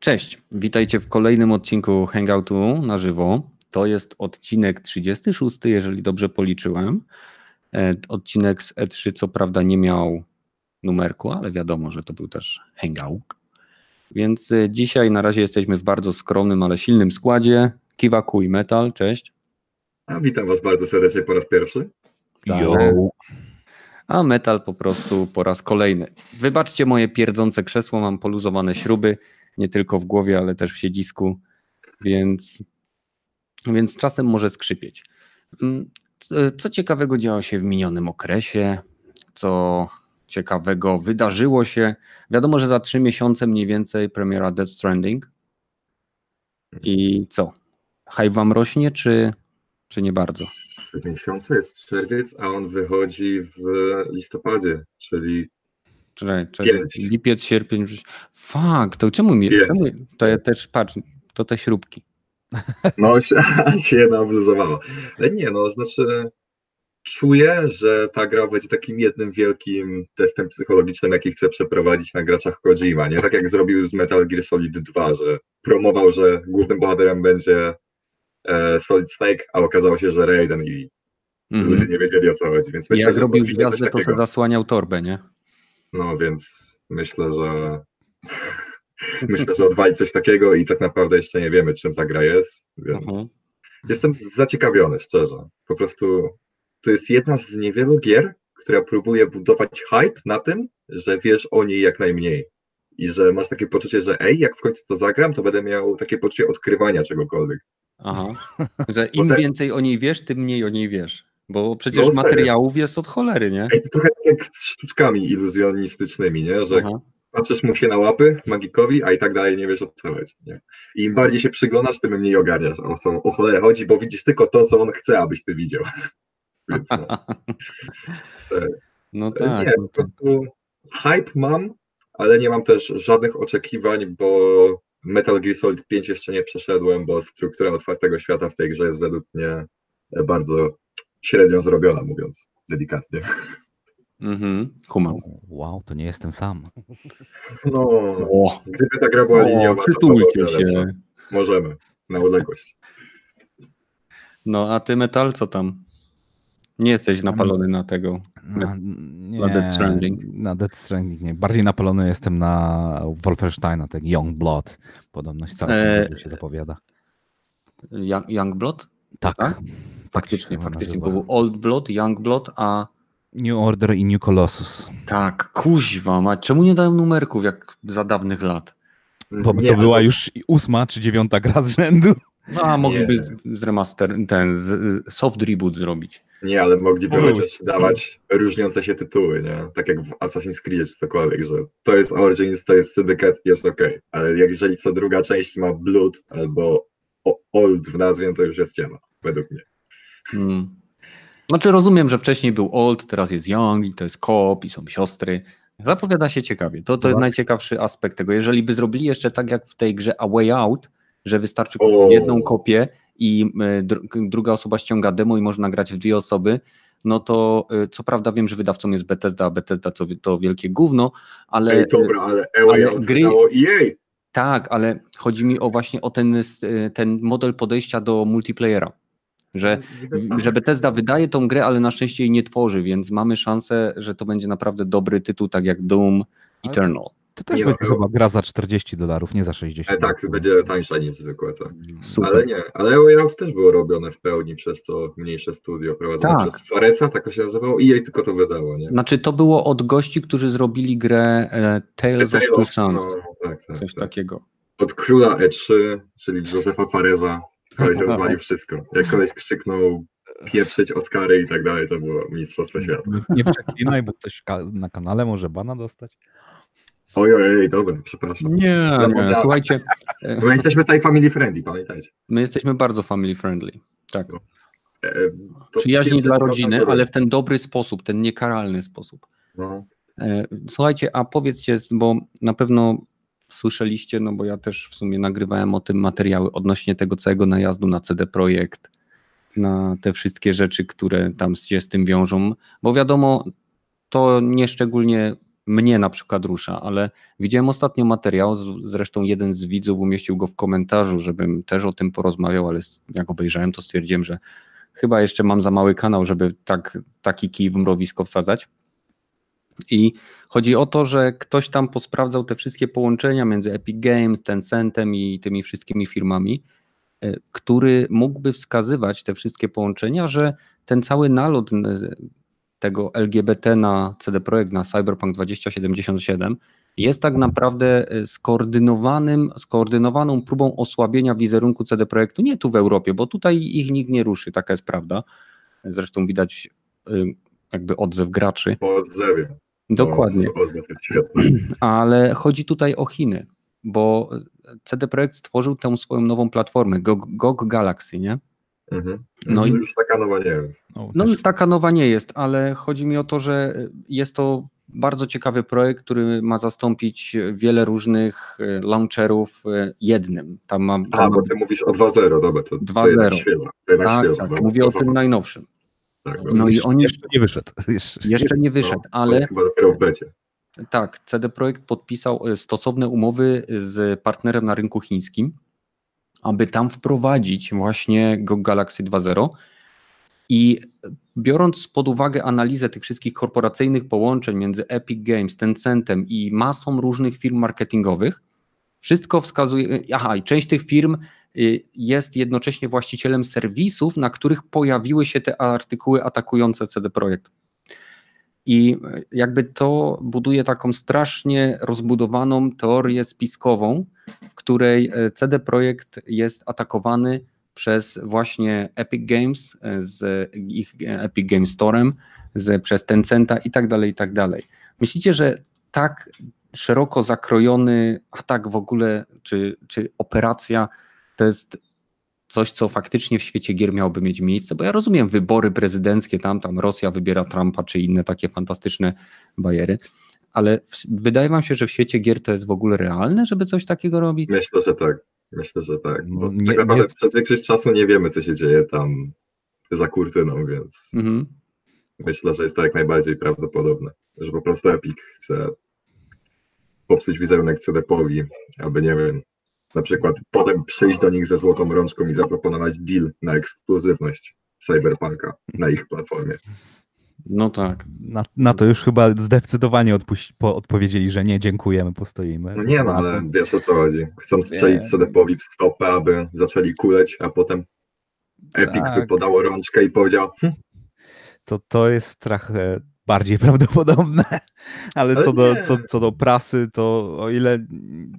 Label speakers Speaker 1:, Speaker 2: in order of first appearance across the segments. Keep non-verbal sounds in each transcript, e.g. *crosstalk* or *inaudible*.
Speaker 1: Cześć, witajcie w kolejnym odcinku Hangoutu na żywo. To jest odcinek 36, jeżeli dobrze policzyłem. E, Odcinek z E3 co prawda nie miał numerku, ale wiadomo, że to był też Hangout. Więc e, dzisiaj na razie jesteśmy w bardzo skromnym, ale silnym składzie. Kiwaku i Metal, cześć.
Speaker 2: A witam Was bardzo serdecznie po raz pierwszy.
Speaker 1: Tak.
Speaker 3: Yo.
Speaker 1: A Metal po prostu po raz kolejny. Wybaczcie moje pierdzące krzesło, mam poluzowane śruby, nie tylko w głowie, ale też w siedzisku, więc, więc czasem może skrzypieć. Mm, Co, ciekawego działo się w minionym okresie? Co ciekawego wydarzyło się? Wiadomo, że za trzy miesiące mniej więcej premiera Death Stranding. I co? Hype wam rośnie, czy, czy nie bardzo?
Speaker 2: Trzy miesiące jest czerwiec, a on wychodzi w listopadzie, czyli
Speaker 1: Czekaj, czekaj. Lipiec, sierpień. Fuck, to czemu mi. Czemu, to ja też patrz, to te śrubki. *laughs*
Speaker 2: no się, się naobluzowała. Ale nie, no znaczy czuję, że ta gra będzie takim jednym wielkim testem psychologicznym, jaki chce przeprowadzić na graczach Kojima, nie? Tak jak zrobił z Metal Gear Solid 2, że promował, że głównym bohaterem będzie e, Solid Snake, a okazało się, że Raiden i ludzie
Speaker 1: Mhm.
Speaker 2: nie wiedzieli o co chodzi, więc myślę,
Speaker 1: Jak
Speaker 2: że
Speaker 1: robił gwiazdę, to sobie zasłaniał torbę, nie?
Speaker 2: No więc myślę, że *laughs* myślę, że odwali coś takiego i tak naprawdę jeszcze nie wiemy, czym ta gra jest, więc
Speaker 1: Mhm.
Speaker 2: jestem zaciekawiony, szczerze. Po prostu to jest jedna z niewielu gier, która próbuje budować hype na tym, że wiesz o niej jak najmniej. I że masz takie poczucie, że ej, jak w końcu to zagram, to będę miał takie poczucie odkrywania czegokolwiek.
Speaker 1: Aha. *laughs* Że im
Speaker 2: Potem-
Speaker 1: więcej o niej wiesz, tym mniej o niej wiesz. Bo przecież
Speaker 2: No,
Speaker 1: materiałów jest od cholery, nie?
Speaker 2: Ej, to trochę tak jak z sztuczkami iluzjonistycznymi, nie? Że
Speaker 1: Aha.
Speaker 2: patrzysz mu się na łapy magikowi, a i tak dalej nie wiesz o co chodzi. Nie? I im bardziej się przyglądasz, tym mniej ogarniasz o co o cholerę chodzi, bo widzisz tylko to, co on chce, abyś ty widział. *laughs* Więc no. *laughs*
Speaker 1: No tak.
Speaker 2: nie,
Speaker 1: no
Speaker 2: po
Speaker 1: tak.
Speaker 2: prostu hype mam, ale nie mam też żadnych oczekiwań, bo Metal Gear Solid 5 jeszcze nie przeszedłem, bo struktura otwartego świata w tej grze jest według mnie bardzo średnio zrobiona, mówiąc delikatnie.
Speaker 1: Mhm. Kumam.
Speaker 3: Wow, to nie jestem sam.
Speaker 2: No,
Speaker 1: O,
Speaker 2: gdyby ta gra była liniowa,
Speaker 1: przytulcie się.
Speaker 2: Możemy, na odległość.
Speaker 1: No a ty Metal, co tam? Nie jesteś napalony na tego.
Speaker 3: Na, nie,
Speaker 1: na Death Stranding.
Speaker 3: Na Death Stranding nie. Bardziej napalony jestem na Wolfensteina, tak Young Blood. Podobność całkiem
Speaker 1: eee,
Speaker 3: się zapowiada.
Speaker 1: Young, Youngblood?
Speaker 3: Tak.
Speaker 1: tak?
Speaker 3: tak
Speaker 1: Faktycznie, faktycznie.
Speaker 3: nazywa.
Speaker 1: Bo był Old Blood, Young Blood, a
Speaker 3: New Order i New Colossus.
Speaker 1: tak, kuźwa, ma. czemu nie dają numerków jak za dawnych lat?
Speaker 3: Bo
Speaker 2: Nie,
Speaker 3: to była
Speaker 2: ale-
Speaker 3: już ósma czy dziewiąta gra z rzędu.
Speaker 1: No, a mogliby
Speaker 2: Nie.
Speaker 1: z, z remaster, ten z, soft reboot zrobić.
Speaker 2: Nie, ale mogliby
Speaker 3: Mogą
Speaker 2: chociaż dawać różniące się tytuły, nie? Tak jak w Assassin's Creed czy cokolwiek, że to jest Origins, to jest Syndicate, jest ok. Ale jak jeżeli co druga część ma Blood albo Old w nazwie, to już jest ściema, według mnie.
Speaker 1: Hmm. Znaczy rozumiem, że wcześniej był Old, teraz jest Young i to jest Coop i są siostry. Zapowiada się ciekawie. To, to jest
Speaker 2: No.
Speaker 1: najciekawszy aspekt tego. Jeżeli by zrobili jeszcze tak jak w tej grze A Way Out, że wystarczy
Speaker 2: O.
Speaker 1: jedną kopię i y, dr- druga osoba ściąga demo i można grać w dwie osoby, no to y, co prawda wiem, że wydawcą jest Bethesda, a Bethesda to, to wielkie gówno, ale
Speaker 2: Ej, dobra, ale
Speaker 1: ale
Speaker 2: Out
Speaker 1: gry-
Speaker 2: EA.
Speaker 1: tak, ale chodzi mi o właśnie o ten, s- ten model podejścia do multiplayera. Że, że Bethesda wydaje tą grę, ale na szczęście jej nie tworzy, więc mamy szansę, że to będzie naprawdę dobry tytuł, tak jak Doom Eternal.
Speaker 3: To też
Speaker 2: Nie,
Speaker 3: będzie
Speaker 2: no,
Speaker 3: chyba gra za 40 dolarów, nie za 60.
Speaker 2: E, tak, będzie tańsza niż zwykłe. Tak.
Speaker 1: Super.
Speaker 2: Ale nie, ale Out też było robione w pełni przez to mniejsze studio prowadzone
Speaker 1: Tak.
Speaker 2: przez Faresa, tak to się nazywało, i EA tylko to wydało, nie?
Speaker 1: Znaczy to było od gości, którzy zrobili grę e, Tales of
Speaker 2: Tale
Speaker 1: Two
Speaker 2: of-
Speaker 1: Sons.
Speaker 2: no, tak, tak,
Speaker 1: Coś
Speaker 2: tak.
Speaker 1: takiego.
Speaker 2: Od króla E3, czyli Josefa Fareza, koleś *laughs* rozwalił wszystko. Jak koleś krzyknął pieprzyć Oscary i tak dalej, to było Mistrzostwo Świata.
Speaker 3: Nie przeklinaj, bo ktoś na kanale może bana dostać.
Speaker 2: Oj, oj, oj, dobra, przepraszam.
Speaker 1: Nie, nie, słuchajcie, e,
Speaker 2: My jesteśmy tutaj family friendly, pamiętajcie.
Speaker 1: my jesteśmy bardzo family friendly. Tak.
Speaker 2: E, to
Speaker 1: Przyjaźni
Speaker 2: 500
Speaker 1: dla rodziny, ale w ten dobry sposób, ten niekaralny sposób.
Speaker 2: No,
Speaker 1: E, Słuchajcie, a powiedzcie, bo na pewno słyszeliście, no bo ja też w sumie nagrywałem o tym materiały odnośnie tego całego najazdu na CD Projekt, na te wszystkie rzeczy, które tam się z tym wiążą, bo wiadomo, to nie szczególnie mnie na przykład rusza, ale widziałem ostatnio materiał, zresztą jeden z widzów umieścił go w komentarzu, żebym też o tym porozmawiał, ale jak obejrzałem, to stwierdziłem, że chyba jeszcze mam za mały kanał, żeby tak, taki kij w mrowisko wsadzać. I chodzi o to, że ktoś tam posprawdzał te wszystkie połączenia między Epic Games, Tencentem i tymi wszystkimi firmami, e, który mógłby wskazywać te wszystkie połączenia, że ten cały nalot tego LGBT na CD Projekt, na Cyberpunk 2077 jest tak naprawdę e, skoordynowanym, skoordynowaną próbą osłabienia wizerunku CD Projektu nie tu w Europie, bo tutaj ich nikt nie ruszy, taka jest prawda. Zresztą widać e, jakby odzew graczy.
Speaker 2: Po odzewie.
Speaker 1: Dokładnie. *clears throat* Ale chodzi tutaj o Chiny, bo CD Projekt stworzył tę swoją nową platformę, GOG, GOG Galaxy, nie?
Speaker 2: Mhm. No i już taka nowa nie jest.
Speaker 1: No taka nowa nie jest, ale chodzi mi o to, że jest to bardzo ciekawy projekt, który ma zastąpić wiele różnych e, launcherów e, jednym. Tam ma,
Speaker 2: A, bo ty mówisz o 2.0, dobra, to
Speaker 1: 2.0. Tak, tak, mówię o tym najnowszym. Tak, no i oni
Speaker 3: jeszcze nie wyszedł. *laughs*
Speaker 1: Jeszcze, jeszcze nie wyszedł, no, ale.
Speaker 2: chyba dopiero w becie.
Speaker 1: Tak, CD Projekt podpisał e, stosowne umowy z partnerem na rynku chińskim, aby tam wprowadzić właśnie Go Galaxy 2.0. I biorąc pod uwagę analizę tych wszystkich korporacyjnych połączeń między Epic Games, Tencentem i masą różnych firm marketingowych, wszystko wskazuje. Aha, i część tych firm jest jednocześnie właścicielem serwisów, na których pojawiły się te artykuły atakujące CD Projekt. I jakby to buduje taką strasznie rozbudowaną teorię spiskową, w której e, CD Projekt jest atakowany przez właśnie Epic Games, z ich Epic Games Storem, z, przez Tencenta i tak dalej, i tak dalej. Myślicie, że tak szeroko zakrojony atak w ogóle, czy, czy operacja to jest coś, co faktycznie w świecie gier miałoby mieć miejsce, bo ja rozumiem wybory prezydenckie, tam, tam Rosja wybiera Trumpa, czy inne takie fantastyczne bajery, ale wydaje wam się, że w świecie gier to jest w ogóle realne, żeby coś takiego robić?
Speaker 2: Myślę, że tak. Myślę, że tak. Bo no, nie, tak naprawdę nie... przez większość czasu nie wiemy, co się dzieje tam za kurtyną, więc mhm. myślę, że jest to jak najbardziej prawdopodobne, że po prostu Epic chce popsuć wizerunek CD-powi, aby, nie wiem, na przykład potem przyjść do nich ze złotą rączką i zaproponować deal na ekskluzywność Cyberpunka na ich platformie.
Speaker 1: No tak.
Speaker 3: Na, na to już chyba zdecydowanie odpuś- po, odpowiedzieli, że nie, dziękujemy, postoimy.
Speaker 2: No nie no, ale wiesz o co chodzi. Chcą strzelić CD-powi w stopę, aby zaczęli kuleć, a potem Epic tak. by podało rączkę i powiedział hm.
Speaker 3: to, to jest trochę bardziej *laughs* prawdopodobne, ale, ale co, do, co, co do prasy, to o ile e,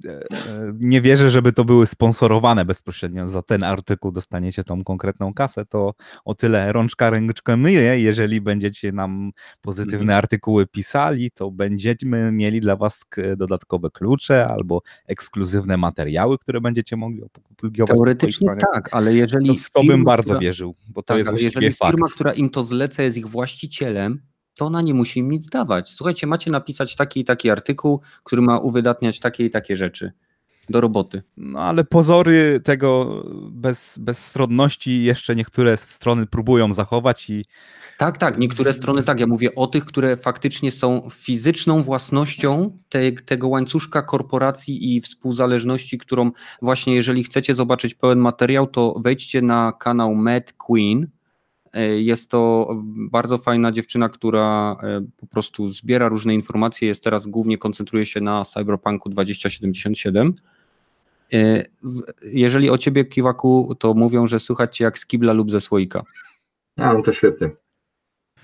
Speaker 3: e, nie wierzę, żeby to były sponsorowane bezpośrednio za ten artykuł dostaniecie tą konkretną kasę, to o tyle rączka ręczkę myje, jeżeli będziecie nam pozytywne mhm. artykuły pisali, to będziemy mieli dla was dodatkowe klucze albo ekskluzywne materiały, które będziecie mogli opublikować.
Speaker 1: Teoretycznie tak, ale jeżeli... To
Speaker 3: w to bym bardzo która... wierzył, bo to tak, jest właściwie jeżeli
Speaker 1: firma, która im to zleca, jest ich właścicielem, to ona nie musi im nic dawać. Słuchajcie, macie napisać taki i taki artykuł, który ma uwydatniać takie i takie rzeczy do roboty.
Speaker 3: No ale pozory tego bez, bezstronności jeszcze niektóre strony próbują zachować i.
Speaker 1: Tak, tak, niektóre z... strony tak. Ja mówię o tych, które faktycznie są fizyczną własnością te, tego łańcuszka korporacji i współzależności, którą właśnie, jeżeli chcecie zobaczyć pełen materiał, to wejdźcie na kanał Mad Queen jest to bardzo fajna dziewczyna, która e, po prostu zbiera różne informacje. Jest teraz głównie koncentruje się na Cyberpunku 2077. E, jeżeli o ciebie, Kiwaku, to mówią, że słychać cię jak z kibla lub ze słoika.
Speaker 2: A, no to świetnie.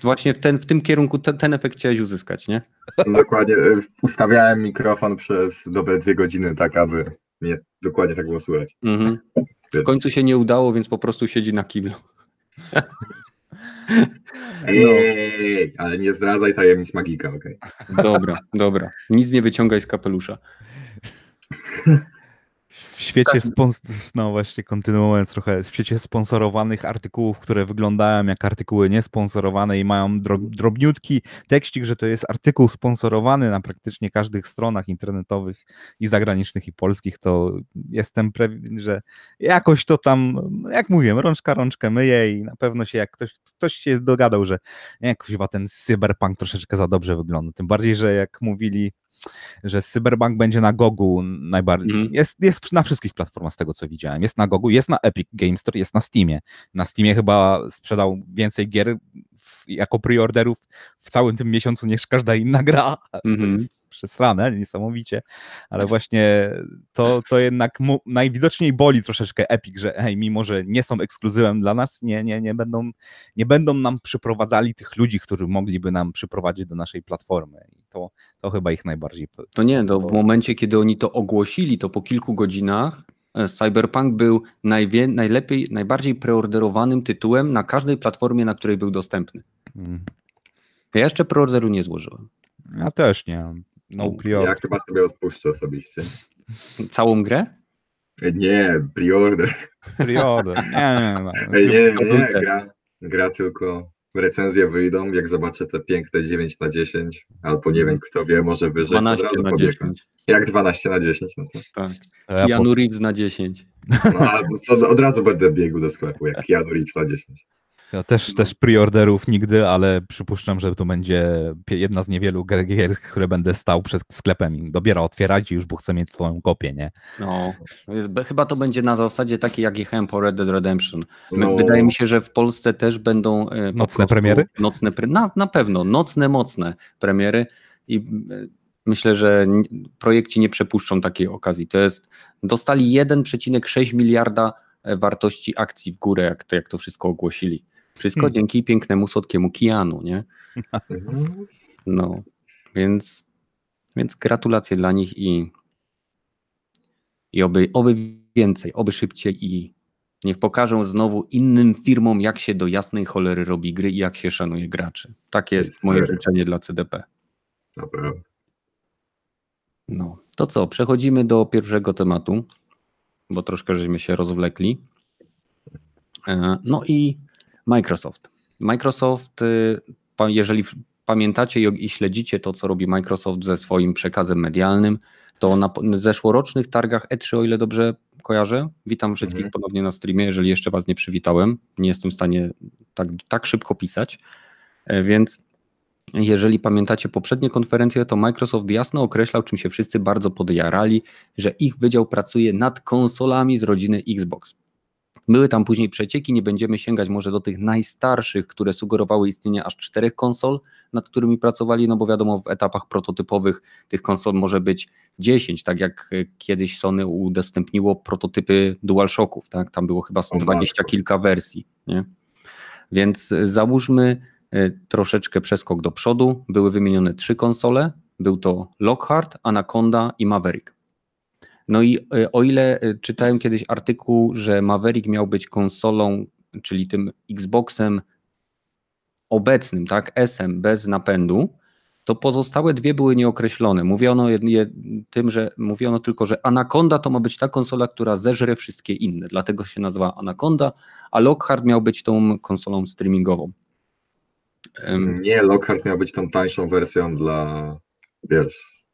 Speaker 1: Właśnie w, ten, w tym kierunku ten, ten efekt chciałeś uzyskać, nie?
Speaker 2: Dokładnie. Ustawiałem mikrofon przez dobre dwie godziny, tak aby mnie dokładnie tak było słychać. Mhm.
Speaker 1: W końcu się nie udało, więc po prostu siedzi na kiblu.
Speaker 2: Ej, no. ale nie zdradzaj tajemnic magika, okej.
Speaker 1: Okay. Dobra, dobra. Nic nie wyciągaj z kapelusza. *laughs*
Speaker 3: W świecie, spons- no właśnie kontynuując trochę, w świecie sponsorowanych artykułów, które wyglądają jak artykuły niesponsorowane i mają drob- drobniutki tekstik, że to jest artykuł sponsorowany na praktycznie każdych stronach internetowych i zagranicznych i polskich, to jestem pewien, że jakoś to tam, jak mówiłem, rączka rączkę myje i na pewno się jak ktoś, ktoś się dogadał, że jakoś chyba ten cyberpunk troszeczkę za dobrze wygląda. Tym bardziej, że jak mówili że Cyberbank będzie na Gogu najbardziej. Mm. Jest, jest na wszystkich platformach z tego co widziałem. Jest na Gogu, jest na Epic Games Store, jest na Steamie. Na Steamie chyba sprzedał więcej gier w, jako preorderów w całym tym miesiącu niż każda inna gra. Mm -hmm. To mhm. jest przesrane, niesamowicie, ale właśnie to, to jednak mu, najwidoczniej boli troszeczkę Epic, że hej, mimo że nie są ekskluzywem dla nas, nie, nie, nie, będą, nie będą nam przyprowadzali tych ludzi, którzy mogliby nam przyprowadzić do naszej platformy. I to, to chyba ich najbardziej.
Speaker 1: To nie, to w momencie, kiedy oni to ogłosili, to po kilku godzinach e, Cyberpunk był najwie, najlepiej, najbardziej preorderowanym tytułem na każdej platformie, na której był dostępny. Hmm. Ja jeszcze preorderu nie złożyłem.
Speaker 3: Ja też nie. No
Speaker 2: Ja chyba sobie odpuszczę osobiście.
Speaker 1: Całą grę?
Speaker 2: Nie, preorder.
Speaker 3: Preorder. *laughs* Nie,
Speaker 2: nie, nie. nie, nie, nie. Gra, gra tylko recenzje wyjdą, jak zobaczę te piękne 9 na 10, albo nie wiem, kto wie, może wyżej.
Speaker 1: 12 na pobiegam. 10.
Speaker 2: Jak 12 na 10, no to.
Speaker 1: Tak. Keanu Reeves na 10.
Speaker 2: No, od razu będę biegł do sklepu, jak Keanu Reeves na 10.
Speaker 3: Ja też, też preorderów nigdy, ale przypuszczam, że to będzie jedna z niewielu gier, które będę stał przed sklepem i dobiera otwierać i już, bo chcę mieć swoją kopię, nie?
Speaker 1: No, chyba to będzie na zasadzie takiej, jak jechałem po Red Dead Redemption. No. Wydaje mi się, że w Polsce też będą
Speaker 3: e, nocne premiery?
Speaker 1: Nocne, na, na pewno, nocne, mocne premiery i e, myślę, że projekci nie przepuszczą takiej okazji. To jest, dostali 1,6 miliarda e, wartości akcji w górę, jak to, jak to wszystko ogłosili. Wszystko hmm. dzięki pięknemu, słodkiemu Kianu, nie? No, więc, więc gratulacje dla nich i, i oby, oby więcej, oby szybciej i niech pokażą znowu innym firmom, jak się do jasnej cholery robi gry i jak się szanuje graczy. Takie jest moje życzenie dla CDP.
Speaker 2: Naprawdę.
Speaker 1: No, to co, przechodzimy do pierwszego tematu, bo troszkę żeśmy się rozwlekli. E, no i Microsoft. Microsoft, y, jeżeli pamiętacie i śledzicie to, co robi Microsoft ze swoim przekazem medialnym, to na zeszłorocznych targach E3, o ile dobrze kojarzę, witam wszystkich mhm. ponownie na streamie, jeżeli jeszcze Was nie przywitałem. Nie jestem w stanie tak, tak szybko pisać, e, więc jeżeli pamiętacie poprzednie konferencje, to Microsoft jasno określał, czym się wszyscy bardzo podjarali, że ich wydział pracuje nad konsolami z rodziny Xbox. Były tam później przecieki, nie będziemy sięgać może do tych najstarszych, które sugerowały istnienie aż czterech konsol, nad którymi pracowali, no bo wiadomo, w etapach prototypowych tych konsol może być 10, tak jak e, kiedyś Sony udostępniło prototypy DualShocków, tak? Tam było chyba dwadzieścia kilka wersji, nie? Więc e, załóżmy e, troszeczkę przeskok do przodu. Były wymienione trzy konsole. Był to Lockhart, Anaconda i Maverick. No i e, o ile e, czytałem kiedyś artykuł, że Maverick miał być konsolą, czyli tym Xboxem obecnym, tak, SM bez napędu, to pozostałe dwie były nieokreślone. Mówiono je, tym, że mówiono tylko, że Anaconda to ma być ta konsola, która zeżre wszystkie inne. Dlatego się nazywa Anaconda, a Lockhart miał być tą konsolą streamingową.
Speaker 2: Nie, Lockhart miał być tą tańszą wersją dla, wiesz,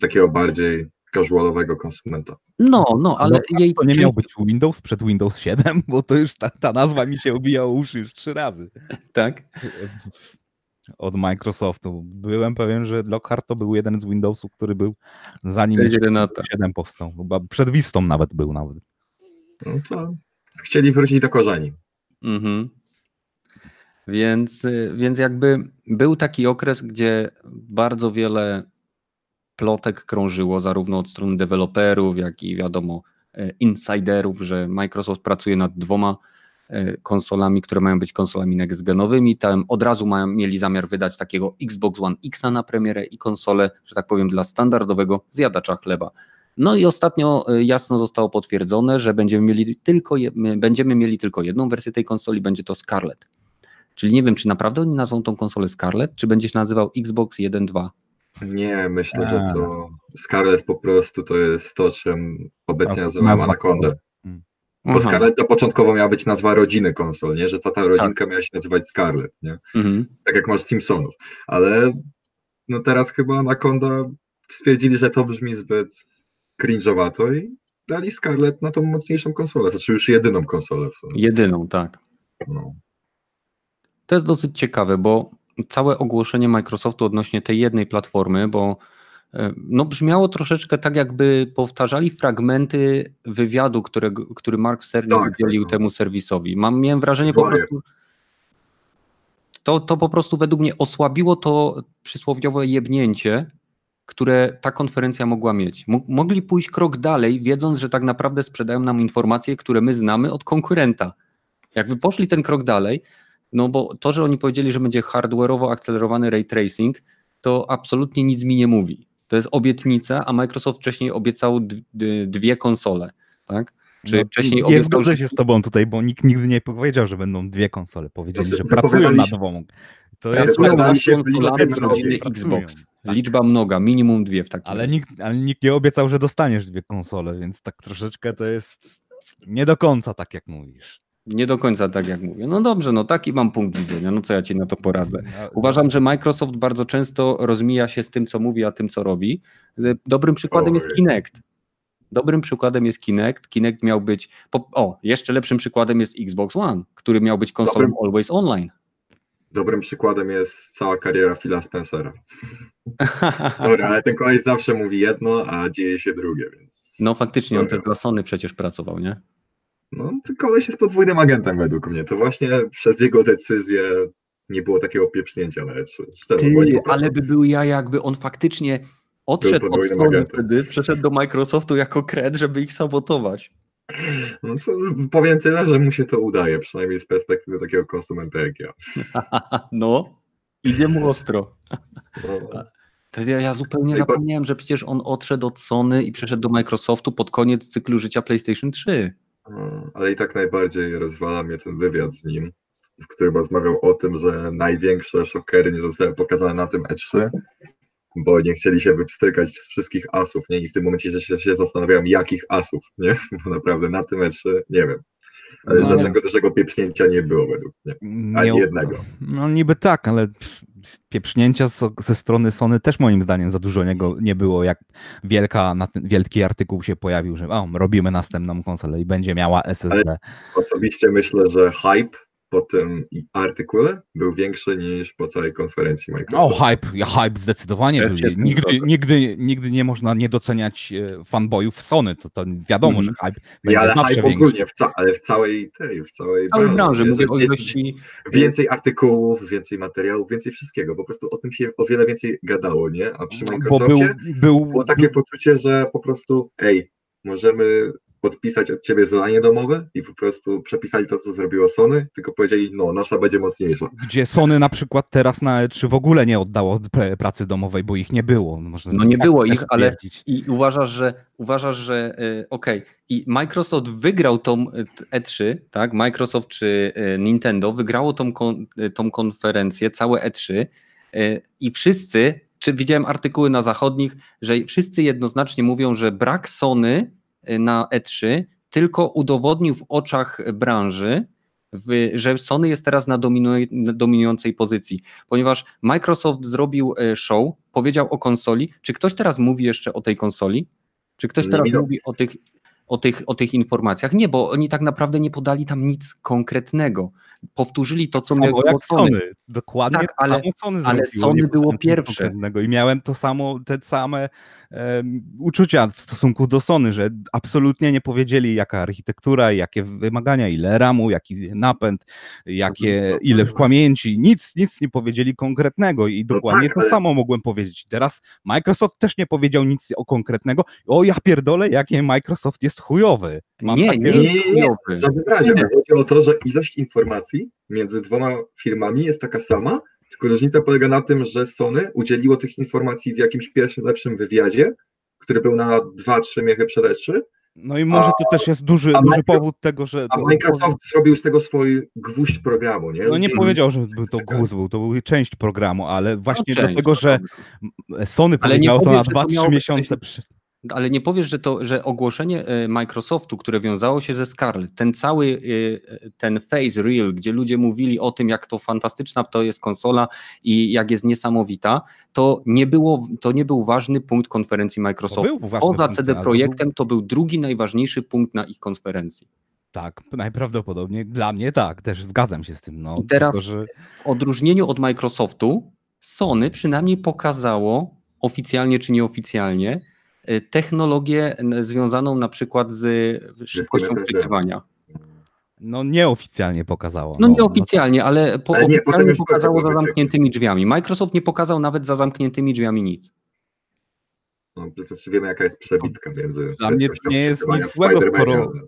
Speaker 2: takiego bardziej casualowego konsumenta.
Speaker 1: No, no, ale no, jej...
Speaker 3: To nie miał być Windows przed Windows 7, bo to już ta, ta nazwa mi się obijała uszy już trzy razy.
Speaker 1: Tak?
Speaker 3: Od Microsoftu. Byłem pewien, że Lockhart to był jeden z Windowsów, który był zanim Windows 7 powstał. Chyba przed Vistą nawet był nawet.
Speaker 2: No to chcieli wrócić do korzeni. Mhm.
Speaker 1: Więc, więc jakby był taki okres, gdzie bardzo wiele plotek krążyło zarówno od strony deweloperów, jak i wiadomo e, insiderów, że Microsoft pracuje nad dwoma e, konsolami, które mają być konsolami next-genowymi. Tam od razu mają, mieli zamiar wydać takiego Xbox One X na premierę i konsolę, że tak powiem, dla standardowego zjadacza chleba. No i ostatnio e, jasno zostało potwierdzone, że będziemy mieli tylko, będziemy mieli tylko jedną wersję tej konsoli, będzie to Scarlet. Czyli nie wiem, czy naprawdę oni nazwą tą konsolę Scarlet, czy będzie się nazywał Xbox 1.2
Speaker 2: Nie, myślę, że to Scarlett po prostu to jest to, czym obecnie nazywamy Anaconda.
Speaker 3: Hmm.
Speaker 2: Bo
Speaker 1: Aha.
Speaker 2: Scarlett to początkowo miała być nazwa rodziny konsol, nie? Że cała ta rodzinka miała się nazywać Scarlett, nie?
Speaker 1: Mhm.
Speaker 2: Tak jak masz Simpsonów. Ale no teraz chyba Anaconda stwierdzili, że to brzmi zbyt cringe'owato i dali Scarlett na tą mocniejszą konsolę, znaczy już jedyną konsolę w sumie.
Speaker 1: Jedyną, tak.
Speaker 2: No.
Speaker 1: To jest dosyć ciekawe, bo całe ogłoszenie Microsoftu odnośnie tej jednej platformy, bo e, no brzmiało troszeczkę tak, jakby powtarzali fragmenty wywiadu, którego, który Mark Cerny
Speaker 2: Tak,
Speaker 1: udzielił
Speaker 2: tak.
Speaker 1: temu serwisowi. Mam, miałem wrażenie po
Speaker 2: Zwoje.
Speaker 1: prostu, to, to po prostu według mnie osłabiło to przysłowiowe jebnięcie, które ta konferencja mogła mieć. Mo- Mogli pójść krok dalej, wiedząc, że tak naprawdę sprzedają nam informacje, które my znamy od konkurenta. Jakby poszli ten krok dalej, no bo to, że oni powiedzieli, że będzie hardware'owo akcelerowany ray tracing, to absolutnie nic mi nie mówi. To jest obietnica, a Microsoft wcześniej obiecał dwie konsole, tak? Czy
Speaker 3: No,
Speaker 1: wcześniej
Speaker 3: nie
Speaker 1: obiecał,
Speaker 3: zgodzę
Speaker 1: że-
Speaker 3: się z tobą tutaj, bo nikt nigdy nie powiedział, że będą dwie konsole. Powiedzieli, że pracują nad nową. To jest
Speaker 2: się w liczbie
Speaker 1: rodziny. Xbox.
Speaker 3: Tak.
Speaker 1: Liczba mnoga, minimum dwie w takim
Speaker 3: ale,
Speaker 1: razie.
Speaker 3: nikt, ale nikt nie obiecał, że dostaniesz dwie konsole, więc tak troszeczkę to jest nie do końca tak, jak mówisz.
Speaker 1: Nie do końca tak jak mówię. No dobrze, no taki mam punkt widzenia, no co ja ci na to poradzę. Uważam, że Microsoft bardzo często rozmija się z tym, co mówi, a tym, co robi. Z- Dobrym przykładem jest
Speaker 2: Oj.
Speaker 1: Kinect. Dobrym przykładem jest Kinect. Kinect miał być. O, jeszcze lepszym przykładem jest Xbox One, który miał być konsolą
Speaker 2: Dobrym-
Speaker 1: Always Online.
Speaker 2: Dobrym przykładem jest cała kariera Phila Spencera. *laughs* Sorry, ale ten koleś zawsze mówi jedno, a dzieje się drugie, więc...
Speaker 1: No faktycznie, on
Speaker 2: Dobra.
Speaker 1: też dla Sony przecież pracował, nie?
Speaker 2: No, koleś jest podwójnym agentem według mnie. To właśnie przez jego decyzję nie było takiego pieprznięcia na E3. Szczerze, prostu-
Speaker 1: ale by był ja, jakby on faktycznie odszedł od
Speaker 2: agentem.
Speaker 1: wtedy, przeszedł do Microsoftu jako kred, żeby ich sabotować.
Speaker 2: No co, powiem tyle, że mu się to udaje, przynajmniej z perspektywy takiego konsumenta *laughs* jak ja.
Speaker 1: No, idzie mu ostro.
Speaker 2: No,
Speaker 1: To ja, ja zupełnie
Speaker 2: bo-
Speaker 1: zapomniałem, że przecież on odszedł od Sony i przeszedł do Microsoftu pod koniec cyklu życia PlayStation 3.
Speaker 2: no, ale i tak najbardziej rozwala mnie ten wywiad z nim, w którym rozmawiał o tym, że największe szokery nie zostały pokazane na tym E3, bo nie chcieli się wypstrykać z wszystkich asów, nie? I w tym momencie się, się zastanawiałem, jakich asów, nie? *laughs* Bo naprawdę na tym E3 nie wiem. Ale
Speaker 3: No,
Speaker 2: żadnego dużego pieprznięcia nie było według mnie. Ani
Speaker 3: Nie-
Speaker 2: jednego.
Speaker 3: No niby tak, ale pieprznięcia ze strony Sony też moim zdaniem za dużo niego nie było, jak wielka, wielki artykuł się pojawił, że o, robimy następną konsolę i będzie miała SSD.
Speaker 2: Osobiście myślę, że hype po tym artykule był większy niż po całej konferencji
Speaker 3: O,
Speaker 2: Microsoftu.
Speaker 3: hype, ja, hype zdecydowanie
Speaker 1: Też
Speaker 3: był. Nigdy, nigdy, nigdy nie można nie doceniać e, fanboyów Sony, to, to wiadomo,
Speaker 1: Mhm.
Speaker 3: że hype
Speaker 2: Nie,
Speaker 3: będzie
Speaker 2: ale
Speaker 3: zawsze
Speaker 2: hype ogólnie, w ca- ale w całej tej, w całej,
Speaker 1: branży,
Speaker 2: nie?
Speaker 1: mówię
Speaker 2: Że
Speaker 1: o ilości...
Speaker 2: Więcej artykułów, więcej materiałów, więcej wszystkiego. Po prostu o tym się o wiele więcej gadało, nie? A przy
Speaker 3: Bo był,
Speaker 2: Microsoftie
Speaker 3: był,
Speaker 2: było takie poczucie, że po prostu ej, możemy podpisać od ciebie zadanie domowe i po prostu przepisali to, co zrobiło Sony, tylko powiedzieli, no, nasza będzie mocniejsza.
Speaker 3: gdzie Sony na przykład teraz na E3 w ogóle nie oddało pre- pracy domowej, bo ich nie było. Można
Speaker 1: No nie
Speaker 3: tak
Speaker 1: było ich, ale-. I uważasz, że uważasz, że y, okej, i Microsoft wygrał tą y, E3, tak? Microsoft czy y, Nintendo wygrało tą, kon, tą konferencję, całe E3 y, i wszyscy, czy widziałem artykuły na zachodnich, że wszyscy jednoznacznie mówią, że brak Sony na E3 tylko udowodnił w oczach branży, w, że Sony jest teraz na, dominuj, dominującej pozycji, ponieważ Microsoft zrobił e, show, powiedział o konsoli. Czy ktoś teraz mówi jeszcze o tej konsoli? Czy ktoś
Speaker 2: Nie
Speaker 1: teraz
Speaker 2: minął.
Speaker 1: mówi o tych, o, tych, o tych informacjach? Nie, bo oni tak naprawdę nie podali tam nic konkretnego. Powtórzyli to, co
Speaker 3: samo
Speaker 1: miało
Speaker 3: jak
Speaker 1: Sony.
Speaker 3: Sony. Dokładnie
Speaker 1: Tak, ale-
Speaker 3: samo Sony
Speaker 1: ale Sony było pierwsze.
Speaker 3: I miałem to samo, te same em, uczucia w stosunku do Sony, że absolutnie nie powiedzieli jaka architektura, jakie wymagania, ile ramu, jaki napęd, jakie, ile pamięci, nic, nic nie powiedzieli konkretnego i dokładnie
Speaker 2: tak,
Speaker 3: to
Speaker 2: ale-
Speaker 3: samo mogłem powiedzieć. Teraz Microsoft też nie powiedział nic o konkretnego. O ja pierdolę, jakie Microsoft jest chujowy. Mam
Speaker 1: Nie,
Speaker 3: takie-
Speaker 1: nie,
Speaker 2: Nie, nie, nie.
Speaker 1: chujowy.
Speaker 2: W żadnym razie.
Speaker 1: Nie.
Speaker 2: Chodzi o to, że ilość informacji między dwoma firmami jest taka sama, tylko różnica polega na tym, że Sony udzieliło tych informacji w jakimś pierwszym, lepszym wywiadzie, który był na 2-3 miechy przed E3,
Speaker 3: No i może to też jest duży,
Speaker 2: a
Speaker 3: duży powód tego, że...
Speaker 2: A
Speaker 3: to-
Speaker 2: Microsoft zrobił z tego swój gwóźdź programu, nie?
Speaker 3: No nie
Speaker 2: I-
Speaker 3: powiedział, że był to gwóźdź, był, to był część programu, ale właśnie
Speaker 1: No, część
Speaker 3: dlatego, że Sony
Speaker 1: Ale nie
Speaker 3: powiedziało to na
Speaker 1: że to
Speaker 3: 2-3
Speaker 1: miało być
Speaker 3: miesiące przy...
Speaker 1: Ale nie powiesz, że to, że ogłoszenie e, Microsoftu, które wiązało się ze Scarlett, ten cały e, ten face reel, gdzie ludzie mówili o tym, jak to fantastyczna to jest konsola i jak jest niesamowita, to nie, było, to nie był ważny punkt konferencji Microsoftu. Poza CD Projektem to był drugi najważniejszy punkt na ich konferencji.
Speaker 3: Tak, najprawdopodobniej dla mnie tak, też zgadzam się z tym. No,
Speaker 1: I teraz-
Speaker 3: tylko, że...
Speaker 1: W odróżnieniu od Microsoftu, Sony przynajmniej pokazało oficjalnie czy nieoficjalnie technologię n- związaną na przykład z szybkością
Speaker 2: SSD.
Speaker 1: wczytywania.
Speaker 3: No nieoficjalnie pokazało.
Speaker 1: No nieoficjalnie, ale po
Speaker 2: Ale nie,
Speaker 1: oficjalnie pokazało za zamkniętymi drzwiami. Microsoft nie pokazał nawet za zamkniętymi drzwiami nic.
Speaker 2: No, to znaczy wiemy, jaka jest przebitka między
Speaker 3: Dla mnie nie jest nic złego, skoro-
Speaker 2: ale-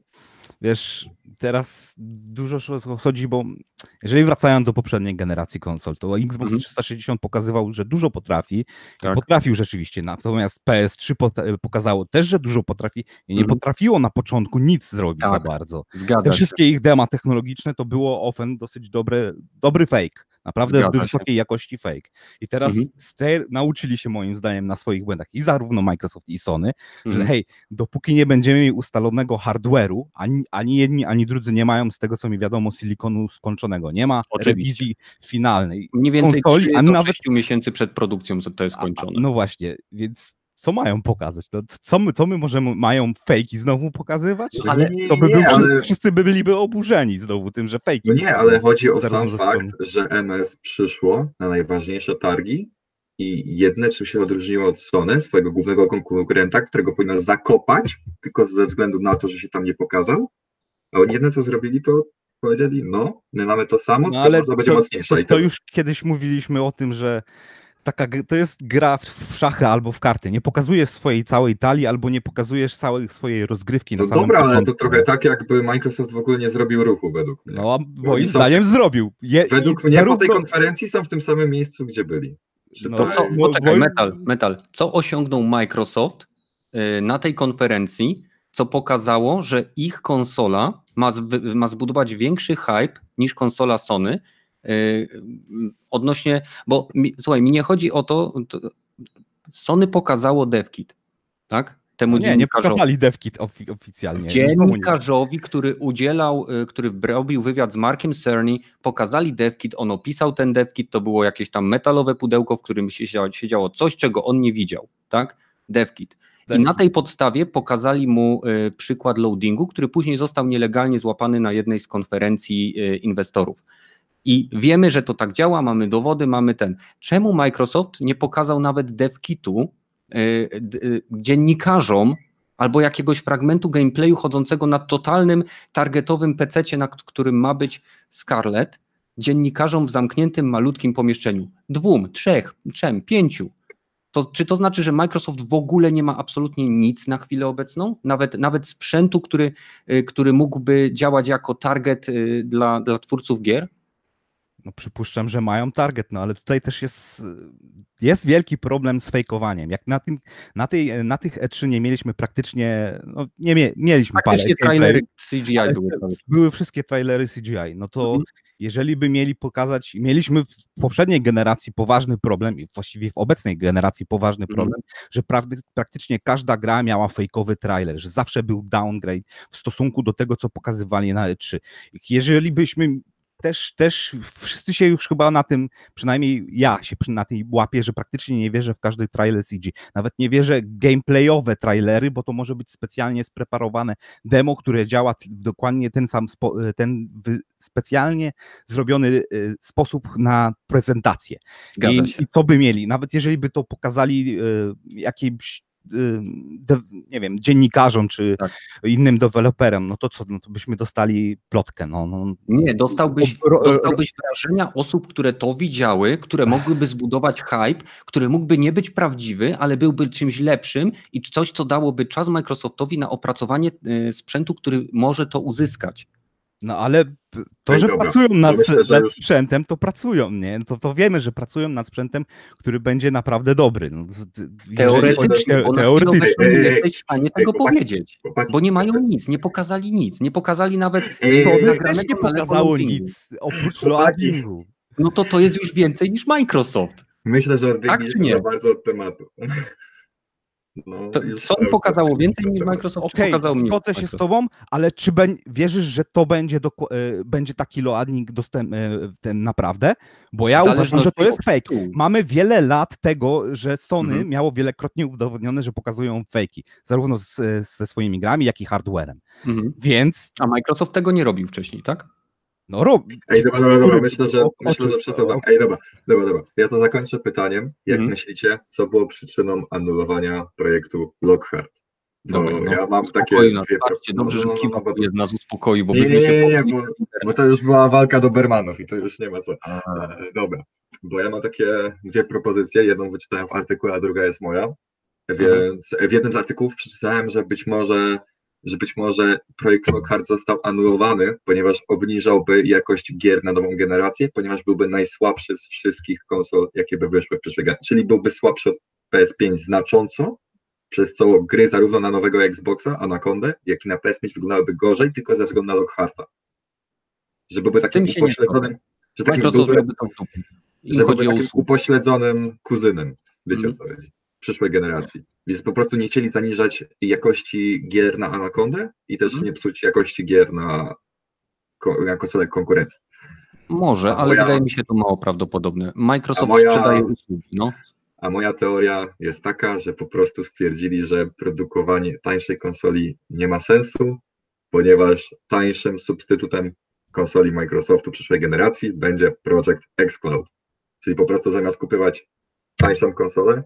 Speaker 3: Wiesz, teraz dużo chodzi, bo jeżeli wracając do poprzedniej generacji konsol, to Xbox
Speaker 1: Mhm.
Speaker 3: 360 pokazywał, że dużo potrafi.
Speaker 1: Tak.
Speaker 3: Potrafił rzeczywiście, natomiast PS3 pot- pokazało też, że dużo potrafi i nie
Speaker 1: Mhm.
Speaker 3: potrafiło na początku nic zrobić
Speaker 1: Tak.
Speaker 3: za bardzo. Te
Speaker 1: Zgadza się.
Speaker 3: wszystkie ich dema technologiczne to było ofen dosyć dobre, dobry fake. Naprawdę
Speaker 1: Zgadza się.
Speaker 3: wysokiej jakości fake. I teraz
Speaker 1: Mhm.
Speaker 3: z te, nauczyli się moim zdaniem na swoich błędach i zarówno Microsoft i Sony, że
Speaker 1: Mhm.
Speaker 3: hej, dopóki nie będziemy mieli ustalonego hardware'u, ani, ani jedni, ani drudzy nie mają z tego, co mi wiadomo, silikonu skończonego. Nie ma
Speaker 1: Oczywiście.
Speaker 3: rewizji finalnej.
Speaker 1: Mniej więcej
Speaker 3: konsoli,
Speaker 1: 3
Speaker 3: a
Speaker 1: do
Speaker 3: nawet-
Speaker 1: 6 miesięcy przed produkcją to jest skończone.
Speaker 3: No właśnie, więc co mają pokazać? To co my, co my możemy, mają fejki znowu pokazywać?
Speaker 1: No ale-
Speaker 2: nie,
Speaker 3: to by
Speaker 2: nie,
Speaker 3: był, wszyscy,
Speaker 2: ale,
Speaker 3: wszyscy by byliby oburzeni znowu tym, że fejki.
Speaker 2: no nie, ale chodzi o sam fakt, że MS przyszło na najważniejsze targi i jedne, czym się odróżniło od Sony, swojego głównego konkurenta, którego powinno zakopać, tylko ze względu na to, że się tam nie pokazał, a oni jedne, co zrobili, to powiedzieli, no, my mamy to samo,
Speaker 3: No
Speaker 2: tylko
Speaker 3: ale
Speaker 2: to będzie mocniejsze.
Speaker 3: to, to
Speaker 2: to,
Speaker 3: już kiedyś mówiliśmy o tym, że taka, to jest gra w szachy albo w karty. Nie pokazujesz swojej całej talii albo nie pokazujesz całej swojej rozgrywki
Speaker 2: no
Speaker 3: na samym
Speaker 2: dobra, ale to
Speaker 3: początku.
Speaker 2: trochę tak, jakby Microsoft w ogóle nie zrobił ruchu, według mnie.
Speaker 3: No, a moim
Speaker 2: są-
Speaker 3: zdaniem zrobił. Je,
Speaker 2: według mnie po
Speaker 3: zarówno-
Speaker 2: tej konferencji są w tym samym miejscu, gdzie byli. Czy
Speaker 3: No
Speaker 2: to,
Speaker 1: co, poczekaj,
Speaker 3: moim-
Speaker 1: metal, metal. Co osiągnął Microsoft y, na tej konferencji, co pokazało, że ich konsola ma, ma zbudować większy hype niż konsola Sony odnośnie, bo mi, słuchaj, mi nie chodzi o to, to Sony pokazało DevKit, tak? Temu
Speaker 3: Nie, nie pokazali devkit ofi- oficjalnie.
Speaker 1: Dziennikarzowi, który udzielał, y, który robił wywiad z Markiem Cerny, pokazali devkit, on opisał ten devkit, to było jakieś tam metalowe pudełko, w którym siedziało, siedziało coś, czego on nie widział, tak? Devkit. I
Speaker 3: Devkit.
Speaker 1: na tej podstawie pokazali mu y, przykład loadingu, który później został nielegalnie złapany na jednej z konferencji y, inwestorów. I wiemy, że to tak działa, mamy dowody, mamy ten. Czemu Microsoft nie pokazał nawet devkitu y, y, dziennikarzom albo jakiegoś fragmentu gameplayu chodzącego na totalnym targetowym PC, na którym ma być Scarlett, dziennikarzom w zamkniętym malutkim pomieszczeniu. Dwóm, trzech, trzem, pięciu. To, czy to znaczy, że Microsoft w ogóle nie ma absolutnie nic na chwilę obecną? Nawet, nawet sprzętu, który, y, który mógłby działać jako target dla, dla twórców gier?
Speaker 3: No przypuszczam, że mają target, no ale tutaj też jest, jest wielki problem z fejkowaniem. Jak na, tym, na, tej, na tych E3 nie mieliśmy praktycznie, no nie mie, mieliśmy parę
Speaker 1: Faktycznie
Speaker 3: gameplay,
Speaker 1: trailery CGI były.
Speaker 3: były wszystkie trailery CGI, no to
Speaker 1: Mhm.
Speaker 3: jeżeli by mieli pokazać, mieliśmy w poprzedniej generacji poważny problem, i właściwie w obecnej generacji poważny
Speaker 1: Mhm.
Speaker 3: problem, że prawdy, praktycznie każda gra miała fejkowy trailer, że zawsze był downgrade w stosunku do tego, co pokazywali na E3. Jeżeli byśmy też, też wszyscy się już chyba na tym, przynajmniej ja się na tej łapię, że praktycznie nie wierzę w każdy trailer CG. Nawet nie wierzę gameplayowe trailery, bo to może być specjalnie spreparowane demo, które działa dokładnie ten sam, spo, ten specjalnie zrobiony y, sposób na prezentację. I. I to by mieli, nawet jeżeli by to pokazali y, jakimś nie wiem, dziennikarzom czy
Speaker 1: Tak.
Speaker 3: innym deweloperom, no to co, no to byśmy dostali plotkę. No, no,
Speaker 1: Nie, dostałbyś, dostałbyś wrażenia osób, które to widziały, które mogłyby zbudować hype, który mógłby nie być prawdziwy, ale byłby czymś lepszym i coś, co dałoby czas Microsoftowi na opracowanie y, sprzętu, który może to uzyskać.
Speaker 3: No ale to,
Speaker 2: Ej,
Speaker 3: że
Speaker 2: dobra,
Speaker 3: pracują nad,
Speaker 2: myślę, że
Speaker 3: nad
Speaker 2: już-
Speaker 3: sprzętem, to pracują, nie? To, to wiemy, że pracują nad sprzętem, który będzie naprawdę dobry. No,
Speaker 1: Teoretycznie,
Speaker 3: chodzi-
Speaker 1: bo na chwilę
Speaker 3: teoretycznie.
Speaker 2: Ej, ej,
Speaker 1: nie
Speaker 2: ej,
Speaker 1: jesteś w stanie tego
Speaker 2: chłopaki,
Speaker 1: powiedzieć.
Speaker 2: Chłopaki,
Speaker 1: Bo nie mają nic, nie pokazali nic, nie pokazali nawet
Speaker 2: Ej,
Speaker 1: co
Speaker 2: ej, ej,
Speaker 1: nagranego
Speaker 3: nie pokazało nic oprócz loadingu.
Speaker 1: No to to jest już więcej niż Microsoft.
Speaker 2: Myślę, że
Speaker 1: Tak
Speaker 2: odbiegliśmy
Speaker 1: nie?
Speaker 2: za bardzo od tematu. No,
Speaker 1: Sony pokazało więcej niż Microsoft, czy
Speaker 3: Okej,
Speaker 1: pokazało mniej
Speaker 3: zgodzę się z tobą, ale czy ben, wierzysz, że to będzie, doku- e, będzie taki loading dostępny ten naprawdę? Bo ja uważam, że to jest fake. Mamy wiele lat tego, że Sony
Speaker 2: Mhm.
Speaker 3: miało wielokrotnie udowodnione, że pokazują fejki, zarówno z, ze swoimi grami, jak i hardwarem.
Speaker 1: Mhm.
Speaker 3: Więc
Speaker 1: A Microsoft tego nie robił wcześniej, tak?
Speaker 3: No rób.
Speaker 2: Ej, dobra, dobra, dobra. Myślę, że, myślę, że przesadzam. Ej, dobra, dobra, dobra. Ja to zakończę pytaniem. Jak
Speaker 1: Mhm.
Speaker 2: myślicie, co było przyczyną anulowania projektu Lockhart? Bo
Speaker 1: Dobra, no.
Speaker 2: ja mam takie
Speaker 1: Uspokoił
Speaker 2: dwie... no,
Speaker 1: dobrze,
Speaker 2: no,
Speaker 1: że
Speaker 2: no, no,
Speaker 1: Kiwa
Speaker 2: bo,
Speaker 1: jest nas uspokoi, bo
Speaker 2: Nie,
Speaker 1: byśmy
Speaker 2: nie,
Speaker 1: się
Speaker 2: nie, nie, bo- bo to już była walka Dobermanów i to już nie ma co. E, Dobra, bo ja mam takie dwie propozycje. Jedną wyczytałem w artykule, a druga jest moja. Więc w jednym z artykułów przeczytałem, że być może, że być może projekt Lockhart został anulowany, ponieważ obniżałby jakość gier na nową generację, ponieważ byłby najsłabszy z wszystkich konsol, jakie by wyszły w przyszłej generacji. Czyli byłby słabszy od PS5 znacząco, przez co gry zarówno na nowego Xboxa, Anacondę, jak i na PS5 wyglądałyby gorzej, tylko ze względu na Lockharta. Że byłby takim upośledzonym, że takim byłby, że byłby takim upośledzonym kuzynem, wiecie
Speaker 1: Mhm.
Speaker 2: o co chodzi, przyszłej generacji. Więc po prostu nie chcieli zaniżać jakości gier na Anacondę i też
Speaker 1: Mhm.
Speaker 2: nie psuć jakości gier na, na konsolę konkurencji.
Speaker 1: Może,
Speaker 2: A
Speaker 1: ale
Speaker 2: moja-
Speaker 1: wydaje mi się to mało prawdopodobne. Microsoft
Speaker 2: moja-
Speaker 1: sprzedaje usługi, no.
Speaker 2: A moja teoria jest taka, że po prostu stwierdzili, że produkowanie tańszej konsoli nie ma sensu, ponieważ tańszym substytutem konsoli Microsoftu przyszłej generacji będzie Project xCloud. Czyli po prostu zamiast kupywać tańszą konsolę,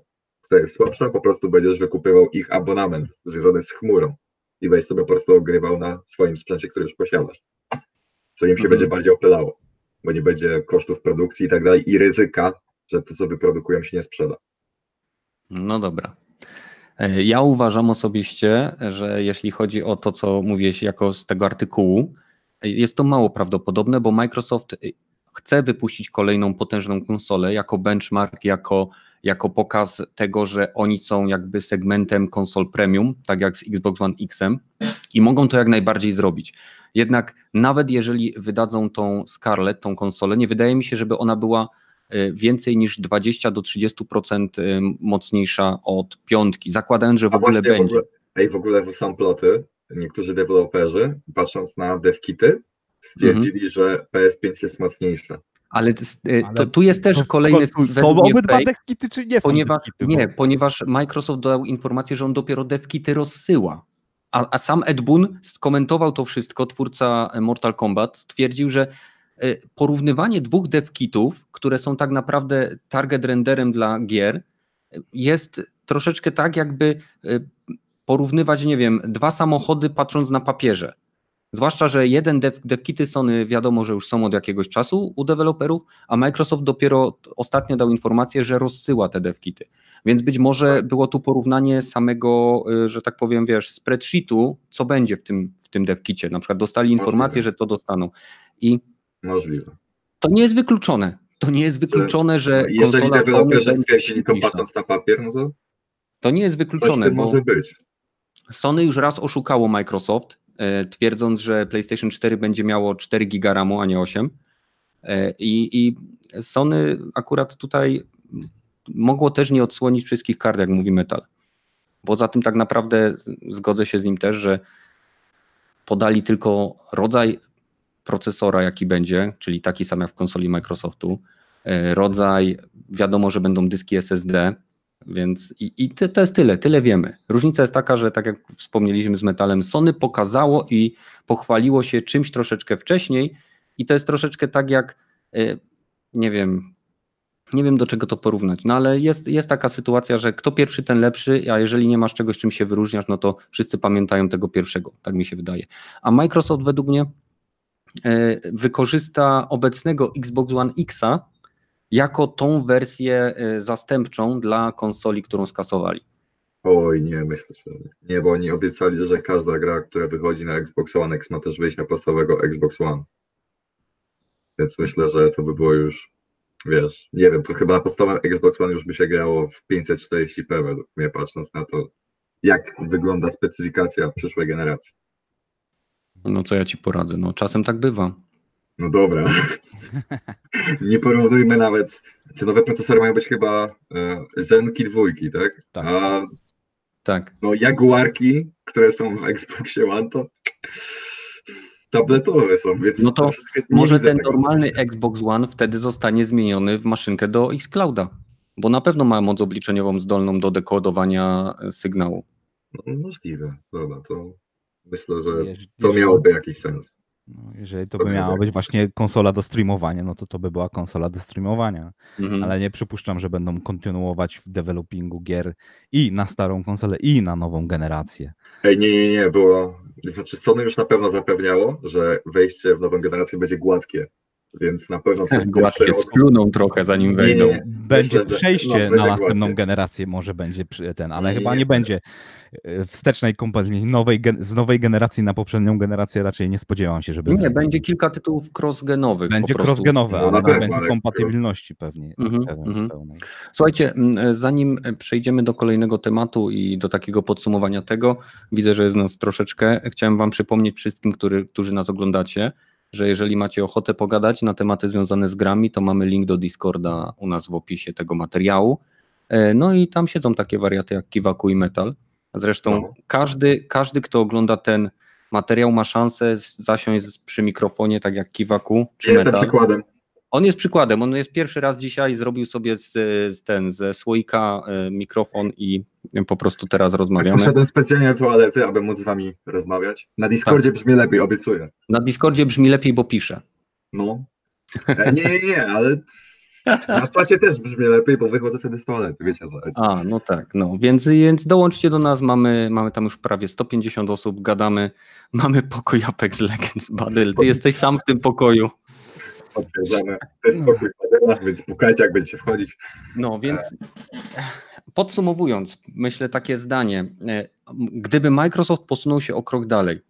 Speaker 2: która jest słabsza, po prostu będziesz wykupywał ich abonament związany z chmurą i będziesz sobie po prostu ogrywał na swoim sprzęcie, który już posiadasz. Co im się
Speaker 1: Mhm.
Speaker 2: będzie bardziej opylało, bo nie będzie kosztów produkcji i tak dalej i ryzyka, że to, co wyprodukują, się nie sprzeda.
Speaker 1: No dobra. E, Ja uważam osobiście, że jeśli chodzi o to, co mówiłeś jako z tego artykułu, e, jest to mało prawdopodobne, bo Microsoft e, chce wypuścić kolejną potężną konsolę jako benchmark, jako, jako pokaz tego, że oni są jakby segmentem konsol premium, tak jak z Xbox One X-em i mogą to jak najbardziej zrobić. Jednak nawet jeżeli wydadzą tą Scarlett, tą konsolę, nie wydaje mi się, żeby ona była y, więcej niż 20 do 30% y, mocniejsza od piątki, zakładając, że w
Speaker 2: A
Speaker 1: ogóle
Speaker 2: właśnie, w
Speaker 1: będzie.
Speaker 2: ogóle, ej, w ogóle są ploty. Niektórzy deweloperzy, patrząc na devkity, stwierdzili,
Speaker 1: Mhm.
Speaker 2: że PS5 jest mocniejsze.
Speaker 1: Ale, y,
Speaker 3: Ale
Speaker 1: to, tu jest też kolejny
Speaker 3: Są obydwa devkity, czy nie są
Speaker 1: ponieważ,
Speaker 3: devkity?
Speaker 1: nie, ponieważ Microsoft dał informację, że on dopiero devkity rozsyła. A, a sam Ed Boon skomentował to wszystko, twórca Mortal Kombat, stwierdził, że y, porównywanie dwóch devkitów, które są tak naprawdę target renderem dla gier, jest troszeczkę tak, jakby y, porównywać, nie wiem, dwa samochody patrząc na papierze. Zwłaszcza, że jeden dev, devkity Sony wiadomo, że już są od jakiegoś czasu u deweloperów, a Microsoft dopiero ostatnio dał informację, że rozsyła te devkity. Więc być może było tu porównanie samego, y, że tak powiem, wiesz, spreadsheetu, co będzie w tym, w tym devkicie. Na przykład dostali informację, że to dostaną. I
Speaker 2: Możliwe.
Speaker 1: to nie jest wykluczone. To nie jest wykluczone, że
Speaker 2: Jeżeli deweloperzy stwierdzili to patrząc na papier, no to
Speaker 1: To nie jest
Speaker 2: coś
Speaker 1: wykluczone,
Speaker 2: tym
Speaker 1: bo
Speaker 2: może być.
Speaker 1: Sony już raz oszukało Microsoft, twierdząc, że PlayStation 4 będzie miało 4 giga RAMu, a nie 8. E, I, I Sony akurat tutaj mogło też nie odsłonić wszystkich kart, jak mówi Metal. Poza tym tak naprawdę zgodzę się z nim też, że podali tylko rodzaj procesora, jaki będzie, czyli taki sam jak w konsoli Microsoftu. E, Rodzaj, wiadomo, że będą dyski SSD, więc i, i to, to jest tyle, tyle wiemy. Różnica jest taka, że tak jak wspomnieliśmy z Metalem, Sony pokazało i pochwaliło się czymś troszeczkę wcześniej i to jest troszeczkę tak jak, e, nie wiem, nie wiem do czego to porównać, no ale jest, jest taka sytuacja, że kto pierwszy, ten lepszy, a jeżeli nie masz czegoś, czym się wyróżniasz, no to wszyscy pamiętają tego pierwszego, tak mi się wydaje. A Microsoft według mnie e, wykorzysta obecnego Xbox One Xa jako tą wersję e, zastępczą dla konsoli, którą skasowali.
Speaker 2: Oj, nie, myślę, że nie. Nie, bo oni obiecali, że każda gra, która wychodzi na Xbox One X ma też wyjść na podstawowego Xbox One. Więc myślę, że to by było już, wiesz, nie wiem, to chyba na podstawowym Xbox One już by się grało w 540p według mnie, patrząc na to, jak wygląda specyfikacja przyszłej generacji.
Speaker 1: No co ja ci poradzę? No czasem tak bywa.
Speaker 2: No dobra. *laughs* Nie porównujmy nawet. Te nowe procesory mają być chyba e, Zenki dwójki, tak?
Speaker 3: Tak.
Speaker 2: A
Speaker 1: Tak.
Speaker 2: no Jaguarki, które są w Xboxie One, to tabletowe są, więc
Speaker 1: No to Może ten normalny. Xbox One wtedy zostanie zmieniony w maszynkę do Xclouda, bo na pewno ma moc obliczeniową zdolną do dekodowania e, sygnału.
Speaker 2: No, możliwe, dobra, to myślę, że to miałoby jakiś sens.
Speaker 3: No, jeżeli to by miała być właśnie konsola do streamowania, no to to by była konsola do streamowania.
Speaker 1: Mhm.
Speaker 3: Ale nie przypuszczam, że będą kontynuować w developingu gier i na starą konsolę, i na nową generację.
Speaker 2: Ej, nie, nie, nie, było. Znaczy, Sony już na pewno zapewniało, że wejście w nową generację będzie gładkie, więc na pewno przez
Speaker 1: Gładkie,
Speaker 2: pierwszy rok-
Speaker 1: spluną trochę zanim
Speaker 2: Nie,
Speaker 1: wejdą.
Speaker 2: nie,
Speaker 3: Będzie
Speaker 2: Myślę,
Speaker 3: przejście
Speaker 2: no,
Speaker 3: na następną
Speaker 2: gładkie.
Speaker 3: generację, może będzie ten, ale
Speaker 2: Nie,
Speaker 3: chyba
Speaker 2: nie,
Speaker 3: nie
Speaker 2: nie.
Speaker 3: będzie e, wstecznej kompatybilności. Nowej, z nowej generacji na poprzednią generację raczej nie spodziewam się, żeby
Speaker 1: Nie,
Speaker 3: zrobili.
Speaker 1: będzie kilka tytułów cross-genowych.
Speaker 3: Będzie crossgenowe,
Speaker 2: No,
Speaker 3: ale nie
Speaker 2: pewno,
Speaker 3: będzie kompatybilności pewnie.
Speaker 1: Mhm,
Speaker 3: pełnej-
Speaker 1: mhm. Słuchajcie, m, zanim przejdziemy do kolejnego tematu i do takiego podsumowania tego, widzę, że jest nas troszeczkę. Chciałem Wam przypomnieć wszystkim, który, którzy nas oglądacie, że jeżeli macie ochotę pogadać na tematy związane z grami, to mamy link do Discorda u nas w opisie tego materiału. E, No i tam siedzą takie wariaty jak Kiwaku i Metal. Zresztą
Speaker 2: No.
Speaker 1: każdy, każdy, kto ogląda ten materiał, ma szansę zasiąść przy mikrofonie, tak jak Kiwaku czy
Speaker 2: Jestem
Speaker 1: Metal.
Speaker 2: przykładem.
Speaker 1: On jest przykładem. On jest pierwszy raz dzisiaj, zrobił sobie z, z ten, ze słoika e, mikrofon i po prostu teraz rozmawiamy.
Speaker 2: Poszedłem specjalnie do toalety, aby móc z wami rozmawiać. Na Discordzie
Speaker 1: Tak.
Speaker 2: brzmi lepiej, obiecuję.
Speaker 1: Na Discordzie brzmi lepiej, bo pisze.
Speaker 2: No. E, nie, nie, nie, ale na czacie też brzmi lepiej, bo wychodzę wtedy z toalety, wiecie co.
Speaker 1: A, no tak, no więc, więc dołączcie do nas, mamy, mamy tam już prawie 150 osób, gadamy, mamy pokój Apex Legends, Badyl, ty jesteś sam w tym pokoju.
Speaker 2: Potwierdzamy. To jest pokój Padela, więc pukajcie, jak będziecie wchodzić.
Speaker 1: No więc podsumowując, myślę takie zdanie, e, gdyby Microsoft posunął się o krok dalej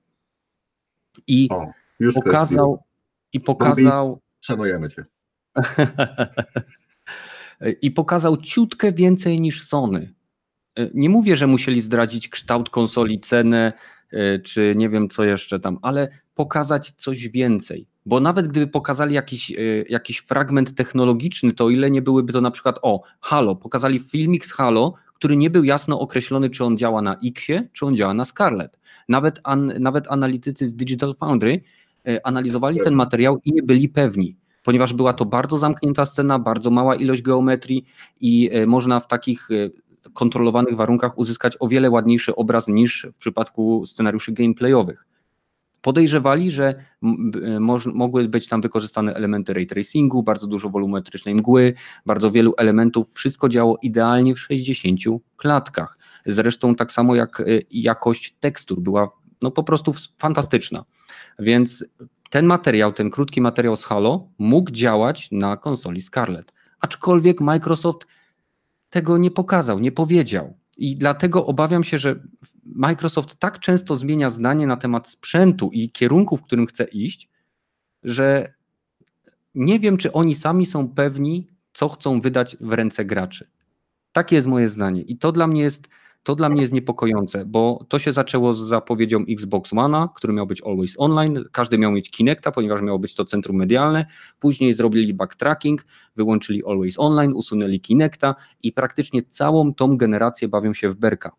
Speaker 1: i
Speaker 2: O,
Speaker 1: pokazał i pokazał
Speaker 2: Szanujemy cię. *laughs*
Speaker 1: i pokazał ciutkę więcej niż Sony. Nie mówię, że musieli zdradzić kształt konsoli, cenę, czy nie wiem co jeszcze tam, ale pokazać coś więcej. Bo nawet gdyby pokazali jakiś, y, jakiś fragment technologiczny, to ile nie byłyby to na przykład, o, Halo, pokazali filmik z Halo, który nie był jasno określony, czy on działa na Xie, czy on działa na Scarlet. Nawet, an, nawet analitycy z Digital Foundry y, analizowali ten materiał i nie byli pewni, ponieważ była to bardzo zamknięta scena, bardzo mała ilość geometrii i y, można w takich kontrolowanych warunkach uzyskać o wiele ładniejszy obraz niż w przypadku scenariuszy gameplayowych. Podejrzewali, że moż, mogły być tam wykorzystane elementy ray tracingu, bardzo dużo wolumetrycznej mgły, bardzo wielu elementów. Wszystko działo idealnie w 60 klatkach. Zresztą tak samo jak y, jakość tekstur była no po prostu fantastyczna. Więc ten materiał, ten krótki materiał z Halo mógł działać na konsoli Scarlett. Aczkolwiek Microsoft tego nie pokazał, nie powiedział. I dlatego obawiam się, że Microsoft tak często zmienia zdanie na temat sprzętu i kierunku, w którym chce iść, że nie wiem, czy oni sami są pewni, co chcą wydać w ręce graczy. Takie jest moje zdanie. I to dla mnie jest, to dla mnie jest niepokojące, bo to się zaczęło z zapowiedzią Xbox One'a, który miał być always online. Każdy miał mieć Kinecta, ponieważ miało być to centrum medialne. Później zrobili backtracking, wyłączyli always online, usunęli Kinecta i praktycznie całą tą generację bawią się w berka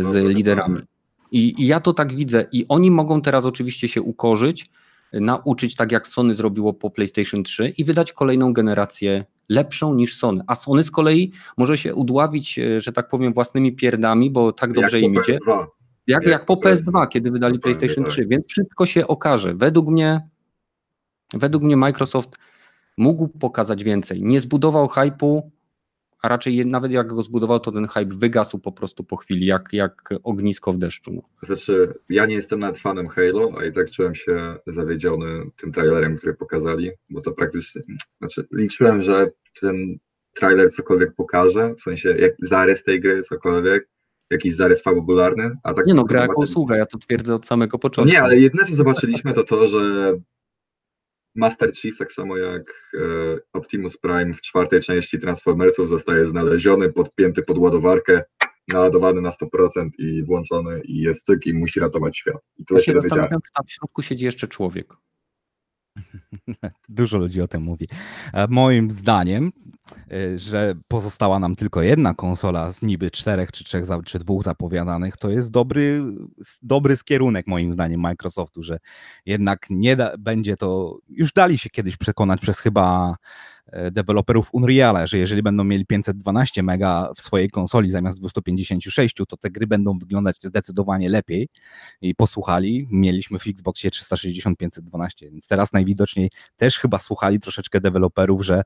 Speaker 1: z liderami. I, I ja to tak widzę. I oni mogą teraz oczywiście się ukorzyć, nauczyć tak jak Sony zrobiło po PlayStation 3 i wydać kolejną generację lepszą niż Sony. A Sony z kolei może się udławić, e, że tak powiem, własnymi pierdami, bo tak dobrze
Speaker 2: Jak
Speaker 1: im idzie.
Speaker 2: PS2.
Speaker 1: Jak,
Speaker 2: Jak
Speaker 1: po
Speaker 2: po
Speaker 1: PS2, kiedy wydali PlayStation
Speaker 2: tak.
Speaker 1: 3, więc wszystko się okaże. Według mnie, według mnie Microsoft mógł pokazać więcej. Nie zbudował hypu, a raczej nawet jak go zbudował, to ten hype wygasł po prostu po chwili, jak, jak ognisko w deszczu. No.
Speaker 2: Znaczy, ja nie jestem nawet fanem Halo, a i tak czułem się zawiedziony tym trailerem, który pokazali, bo to praktycznie, znaczy liczyłem, że ten trailer cokolwiek pokaże, w sensie jak zarys tej gry, cokolwiek, jakiś zarys fabularny, a tak
Speaker 1: Nie no, gra jako
Speaker 2: zobaczyli-
Speaker 1: usługa, ja to twierdzę od samego początku.
Speaker 2: nie, ale jedyne co zobaczyliśmy to to, że Master Chief, tak samo jak e, Optimus Prime w czwartej części Transformersów zostaje znaleziony, podpięty pod ładowarkę, naładowany na 100% i włączony i jest cyk i musi ratować świat. I
Speaker 1: Ja
Speaker 2: tyle
Speaker 1: się zastanawiam, czy tam w środku siedzi jeszcze człowiek. *laughs*
Speaker 3: Dużo ludzi o tym mówi. E, Moim zdaniem, e, że pozostała nam tylko jedna konsola z niby czterech czy trzech czy dwóch zapowiadanych, to jest dobry, dobry skierunek moim zdaniem Microsoftu, że jednak nie da, będzie to, już dali się kiedyś przekonać przez chyba deweloperów Unreala, że jeżeli będą mieli 512 mega w swojej konsoli zamiast 256, to te gry będą wyglądać zdecydowanie lepiej i posłuchali. Mieliśmy w Xboxie 360 512, więc teraz najwidoczniej też chyba słuchali troszeczkę deweloperów, że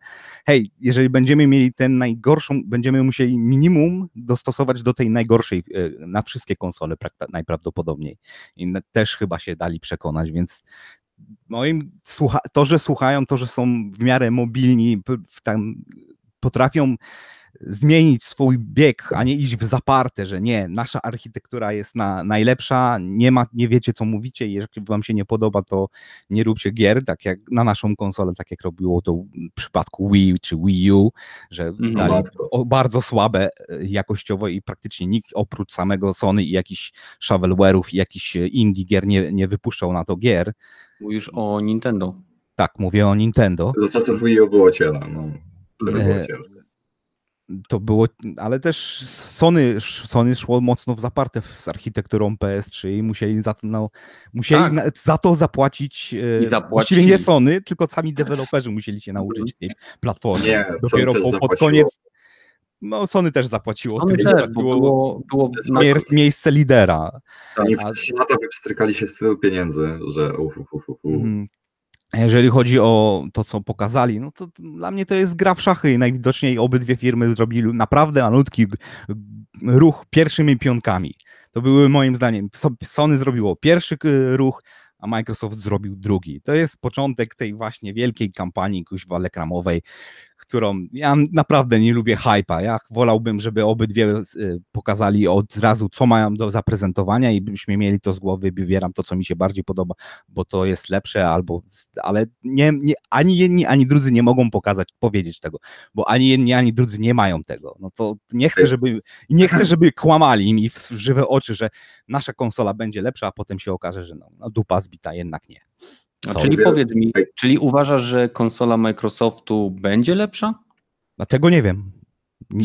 Speaker 3: hej, jeżeli będziemy mieli ten najgorszą, będziemy musieli minimum dostosować do tej najgorszej e, na wszystkie konsole najprawdopodobniej. I też chyba się dali przekonać, więc moim to, że słuchają, to, że są w miarę mobilni, tam potrafią zmienić swój bieg, a nie iść w zaparte, że nie, nasza architektura jest na, najlepsza, nie, ma, nie wiecie co mówicie, jeżeli wam się nie podoba, to nie róbcie gier, tak jak na naszą konsolę, tak jak robiło to w przypadku Wii czy Wii U, że
Speaker 1: Mhm.
Speaker 3: dali
Speaker 2: Matko.
Speaker 3: o, bardzo słabe e, jakościowo i praktycznie nikt oprócz samego Sony i jakichś shovelware'ów i jakichś e, indie gier nie, nie wypuszczał na to gier.
Speaker 1: Mówisz o Nintendo.
Speaker 3: Tak, mówię o Nintendo.
Speaker 2: Do czasów Wii U było ciela, no. Było
Speaker 3: E,
Speaker 2: ciężko.
Speaker 3: To było, ale też Sony, Sony szło mocno w zaparte z architekturą PS3 i musieli za to, no, musieli
Speaker 1: Tak.
Speaker 3: za to zapłacić, e,
Speaker 1: I zapłacili.
Speaker 3: właściwie nie Sony, tylko sami deweloperzy musieli się nauczyć tej platformy.
Speaker 2: Nie,
Speaker 3: Dopiero po, pod koniec, no Sony też zapłaciło.
Speaker 1: Sony też, było, było na,
Speaker 3: miejsce lidera.
Speaker 2: Oni w
Speaker 3: a-
Speaker 2: 3 lata wypstrykali się z tylu pieniędzy, że uf, uf, uf, uf.
Speaker 3: Mhm. Jeżeli chodzi o to, co pokazali, no to dla mnie to jest gra w szachy i najwidoczniej obydwie firmy zrobili naprawdę malutki ruch pierwszymi pionkami. To były moim zdaniem, So- Sony zrobiło pierwszy ruch, a Microsoft zrobił drugi. To jest początek tej właśnie wielkiej kampanii kuźwa reklamowej, którą ja naprawdę nie lubię hype'a. Ja wolałbym, żeby obydwie y, pokazali od razu, co mają do zaprezentowania i byśmy mieli to z głowy, wybieram to, co mi się bardziej podoba, bo to jest lepsze, albo, ale nie, nie, ani jedni, ani drudzy nie mogą pokazać, powiedzieć tego, bo ani jedni, ani drudzy nie mają tego. No to nie chcę, żeby, nie chcę, żeby kłamali mi w żywe oczy, że nasza konsola będzie lepsza, a potem się okaże, że no, no dupa zbita, jednak nie.
Speaker 1: A czyli powiedz mi, czyli uważasz, że konsola Microsoftu będzie lepsza,
Speaker 3: Dlatego nie wiem.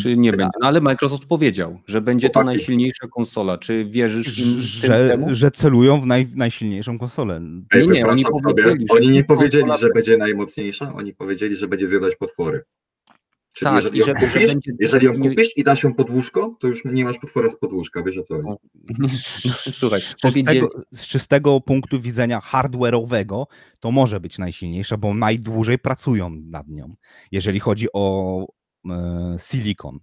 Speaker 1: czy nie będzie? No ale Microsoft powiedział, że będzie to najsilniejsza konsola. Czy wierzysz im
Speaker 3: Że,
Speaker 1: temu?
Speaker 3: że celują w naj, najsilniejszą konsolę.
Speaker 2: Ej,
Speaker 1: Nie, nie, oni powiedzieli,
Speaker 2: Oni nie
Speaker 1: konsola
Speaker 2: powiedzieli, że
Speaker 1: będzie
Speaker 2: najmocniejsza, oni powiedzieli, że będzie zjadać potwory. Czyli
Speaker 1: Tak,
Speaker 2: jeżeli,
Speaker 1: i
Speaker 2: ją
Speaker 1: że- że
Speaker 2: kupisz,
Speaker 1: będzie-
Speaker 2: jeżeli ją kupisz i dasz ją pod łóżko, to już nie masz potwora z podłóżka, wiesz o co chodzi.
Speaker 1: O. No, słuchaj,
Speaker 3: Z czystego, z czystego punktu widzenia hardware'owego to może być najsilniejsza, bo najdłużej pracują nad nią, jeżeli chodzi o e, silikon.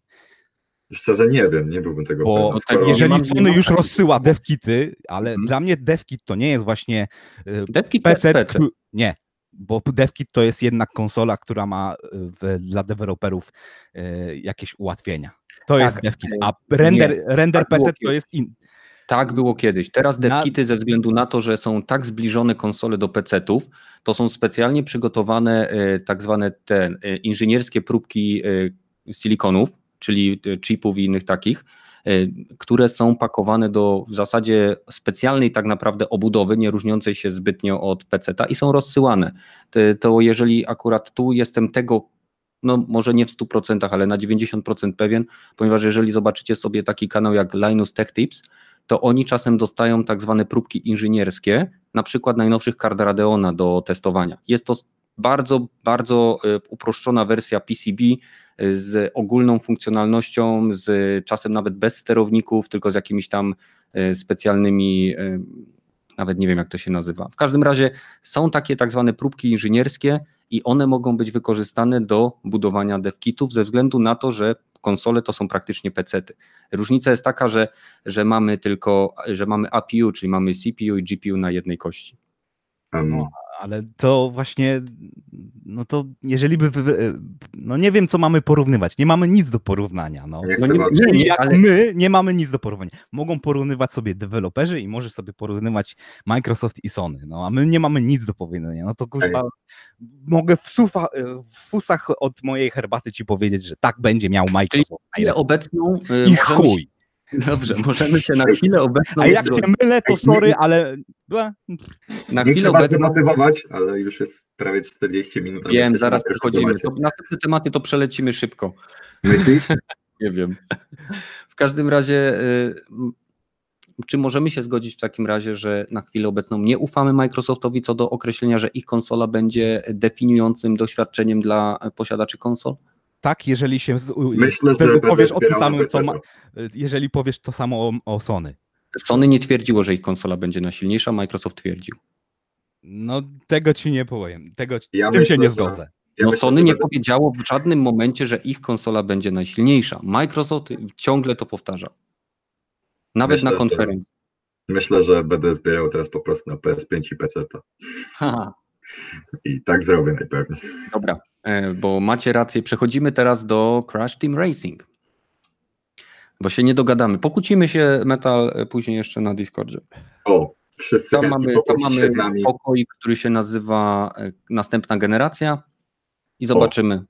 Speaker 2: Szczerze nie wiem, nie byłbym tego
Speaker 3: Bo
Speaker 2: pewien.
Speaker 1: tak,
Speaker 2: skoro-
Speaker 3: jeżeli Sony już rozsyła devkity, ale
Speaker 1: Mhm.
Speaker 3: dla mnie devkit to nie jest właśnie e,
Speaker 1: Devkit to jest
Speaker 3: PC. Nie, bo devkit to jest jednak konsola, która ma e, w, dla deweloperów e, jakieś ułatwienia. To
Speaker 1: Tak,
Speaker 3: jest devkit,
Speaker 1: e,
Speaker 3: a render, render
Speaker 1: tak
Speaker 3: PC to jest in,
Speaker 1: Tak było kiedyś. Teraz devkity ze względu na to, że są tak zbliżone konsole do PC-ów, to są specjalnie przygotowane e, tak zwane te inżynierskie próbki silikonów, czyli chipów i innych takich, które są pakowane do w zasadzie specjalnej tak naprawdę obudowy, nie różniącej się zbytnio od PC-ta i są rozsyłane. To jeżeli akurat tu jestem tego no może nie w 100%, ale na 90% pewien, ponieważ jeżeli zobaczycie sobie taki kanał jak Linus Tech Tips, to oni czasem dostają tak zwane próbki inżynierskie, na przykład najnowszych kart Radeona do testowania. Jest to bardzo, bardzo e, uproszczona wersja PCB e, z ogólną funkcjonalnością, z czasem nawet bez sterowników, tylko z jakimiś tam e, specjalnymi, e, nawet nie wiem jak to się nazywa. W każdym razie są takie tak zwane próbki inżynierskie i one mogą być wykorzystane do budowania devkitów ze względu na to, że konsole to są praktycznie pecety. Różnica jest taka, że, że mamy tylko, że mamy APU, czyli mamy CPU i GPU na jednej kości.
Speaker 3: No, Ale to właśnie, no to jeżeli by, no nie wiem co mamy porównywać, nie mamy nic do porównania. No,
Speaker 2: Nie
Speaker 3: no nie, nie,
Speaker 1: nie,
Speaker 3: jak
Speaker 1: ale-
Speaker 3: my nie mamy nic do porównania. Mogą porównywać sobie deweloperzy i może sobie porównywać Microsoft i Sony, no a my nie mamy nic do powiedzenia. No to kurwa, mogę w, sufa, w fusach od mojej herbaty ci powiedzieć, że tak będzie miał Microsoft. Najlepiej.
Speaker 1: obecną. y,
Speaker 3: I
Speaker 1: możemy
Speaker 3: chuj.
Speaker 1: Dobrze, możemy się na chwilę obecną.
Speaker 3: A jak
Speaker 1: zgodzić.
Speaker 3: się mylę, to sorry, ale
Speaker 1: na chwilę obecną.
Speaker 2: demotywować, ale już jest prawie 40 minut.
Speaker 1: Wiem, zaraz przechodzimy. To następne tematy to przelecimy szybko.
Speaker 2: Myślisz? *laughs*
Speaker 1: Nie wiem. W każdym razie, y, czy możemy się zgodzić w takim razie, że na chwilę obecną nie ufamy Microsoftowi co do określenia, że ich konsola będzie definiującym doświadczeniem dla posiadaczy konsol?
Speaker 3: Tak, jeżeli się z,
Speaker 2: Myślę, że
Speaker 3: powiesz o tym samym, co ma, jeżeli powiesz to samo o, o Sony.
Speaker 1: Sony nie twierdziło, że ich konsola będzie najsilniejsza, Microsoft twierdził.
Speaker 3: No tego ci nie powiem. Tego,
Speaker 2: Ja
Speaker 3: z tym się nie
Speaker 2: że-
Speaker 3: zgodzę.
Speaker 2: Ja
Speaker 1: no
Speaker 2: myślę,
Speaker 1: Sony
Speaker 2: że
Speaker 1: nie powiedziało w żadnym momencie, że ich konsola będzie najsilniejsza. Microsoft ciągle to powtarza. Nawet
Speaker 2: Myślę,
Speaker 1: na
Speaker 2: że-
Speaker 1: konferencji.
Speaker 2: Myślę, że będę zbierał teraz po prostu na PS5 i PC.
Speaker 1: Haha.
Speaker 2: I tak zrobię najpewniej.
Speaker 1: Dobra, e, bo macie rację. Przechodzimy teraz do Crash Team Racing. Bo się nie dogadamy. Pokłócimy się Metal e, później jeszcze na Discordzie.
Speaker 2: O, wszyscy
Speaker 1: Tam mamy, tam mamy
Speaker 2: z nami.
Speaker 1: pokój, który się nazywa e, Następna Generacja i zobaczymy.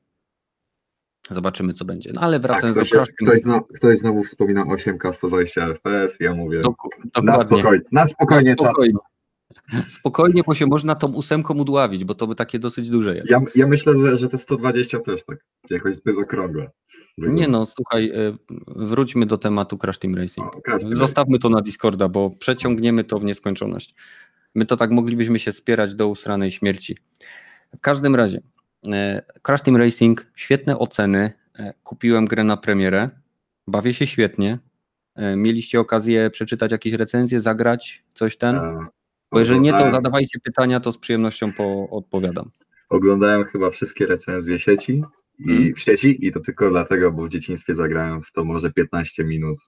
Speaker 1: Zobaczymy, co będzie. No ale
Speaker 2: Tak,
Speaker 1: wracając
Speaker 2: ktoś,
Speaker 1: do Crash
Speaker 2: ktoś, znowu, ktoś znowu wspomina 8K 120 FPS, ja mówię
Speaker 1: Doku-
Speaker 2: na spokojnie, na spokojnie,
Speaker 1: Na
Speaker 2: czat.
Speaker 1: Spokojnie. Bo się można tą ósemką udławić, bo to by takie dosyć duże jest.
Speaker 2: Ja, ja myślę, że- to 120 też tak jakoś zbyt okrągłe.
Speaker 1: Nie no, słuchaj, e, wróćmy do tematu Crash Team Racing.
Speaker 2: O, każdy
Speaker 1: Zostawmy to na Discorda, bo przeciągniemy to w nieskończoność. My to tak moglibyśmy się spierać do usranej śmierci. W każdym razie, e, Crash Team Racing, świetne oceny. E, Kupiłem grę na premierę. Bawię się świetnie. Mieliście okazję przeczytać jakieś recenzje, zagrać coś ten? Bo jeżeli nie, to zadawajcie pytania, to z przyjemnością po, odpowiadam.
Speaker 2: Oglądałem chyba wszystkie recenzje sieci i
Speaker 1: Mhm.
Speaker 2: w sieci i to tylko dlatego, bo w dzieciństwie zagrałem w to może 15 minut.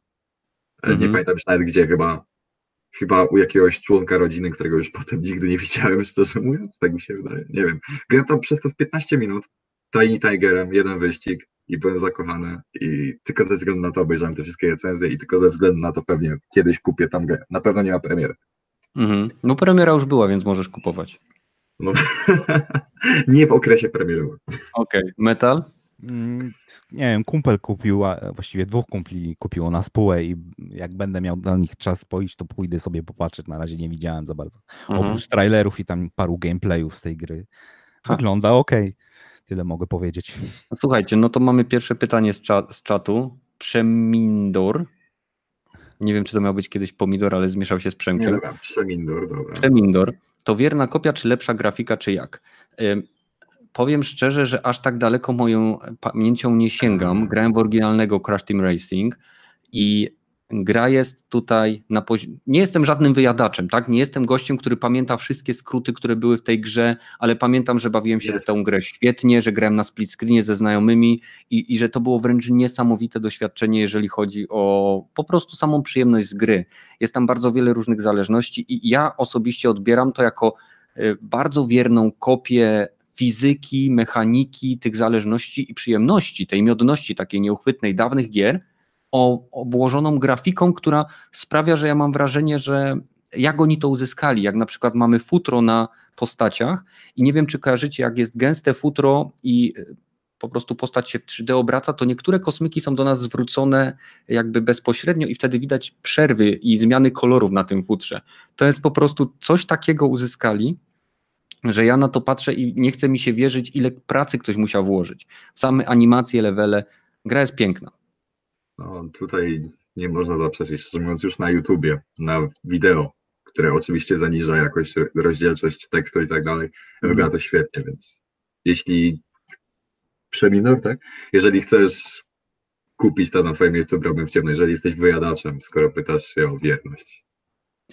Speaker 2: E, Nie
Speaker 1: Mhm.
Speaker 2: pamiętam już nawet gdzie, chyba chyba u jakiegoś członka rodziny, którego już *laughs* potem nigdy nie widziałem, szczerze mówiąc, tak mi się wydaje. Nie wiem. Grałem to w 15 minut, Tiny Tigerem, jeden wyścig i byłem zakochany i tylko ze względu na to obejrzałem te wszystkie recenzje i tylko ze względu na to pewnie kiedyś kupię tam grę. Na pewno nie na premierę.
Speaker 1: Mhm. No premiera już była, więc możesz kupować.
Speaker 2: No, *laughs* nie w okresie premierowym.
Speaker 1: Okej, metal?
Speaker 3: Mm, Nie wiem, kumpel kupił, a właściwie dwóch kumpli kupiło na spółę i jak będę miał dla nich czas pójść, to pójdę sobie popatrzeć. Na razie nie widziałem za bardzo.
Speaker 1: Mhm.
Speaker 3: Oprócz trailerów i tam paru gameplayów z tej gry.
Speaker 1: Ha.
Speaker 3: Wygląda ok. Tyle mogę powiedzieć.
Speaker 1: Słuchajcie, no to mamy pierwsze pytanie z, cza- z czatu. Przemindor. Nie wiem, czy to miał być kiedyś pomidor, ale zmieszał się z
Speaker 2: Nie
Speaker 1: Przemkiem.
Speaker 2: dobra, Przemindor, dobra.
Speaker 1: Przemindor. To wierna kopia, czy lepsza grafika, czy jak? Powiem szczerze, że aż tak daleko moją pamięcią nie sięgam. Grałem w oryginalnego Crash Team Racing i gra jest tutaj na poziomie. Nie jestem żadnym wyjadaczem, tak? Nie jestem gościem, który pamięta wszystkie skróty, które były w tej grze, ale pamiętam, że bawiłem się
Speaker 2: Jest.
Speaker 1: w tę grę świetnie, że grałem na split screenie ze znajomymi i, i że to było wręcz niesamowite doświadczenie, jeżeli chodzi o po prostu samą przyjemność z gry. Jest tam bardzo wiele różnych zależności i ja osobiście odbieram to jako y, bardzo wierną kopię fizyki, mechaniki, tych zależności i przyjemności, tej miodności takiej nieuchwytnej dawnych gier, obłożoną grafiką, która sprawia, że ja mam wrażenie, że jak oni to uzyskali, jak na przykład mamy futro na postaciach i nie wiem, czy kojarzycie, jak jest gęste futro i y, po prostu postać się w 3D obraca, to niektóre kosmyki są do nas zwrócone jakby bezpośrednio i wtedy widać przerwy i zmiany kolorów na tym futrze. To jest po prostu coś takiego uzyskali, że ja na to patrzę i nie chce mi się wierzyć, ile pracy ktoś musiał włożyć. Same animacje, levele. Gra jest piękna.
Speaker 2: No, tutaj nie można zaprzeczyć, szczerze mówiąc, już na YouTubie, na wideo, które oczywiście zaniża jakość, rozdzielczość tekstu i tak dalej, wygląda to świetnie, więc jeśli Przeminor, tak? Jeżeli chcesz kupić to na twoim miejscu, brałbym w ciemno. Jeżeli jesteś wyjadaczem, skoro pytasz się o wierność.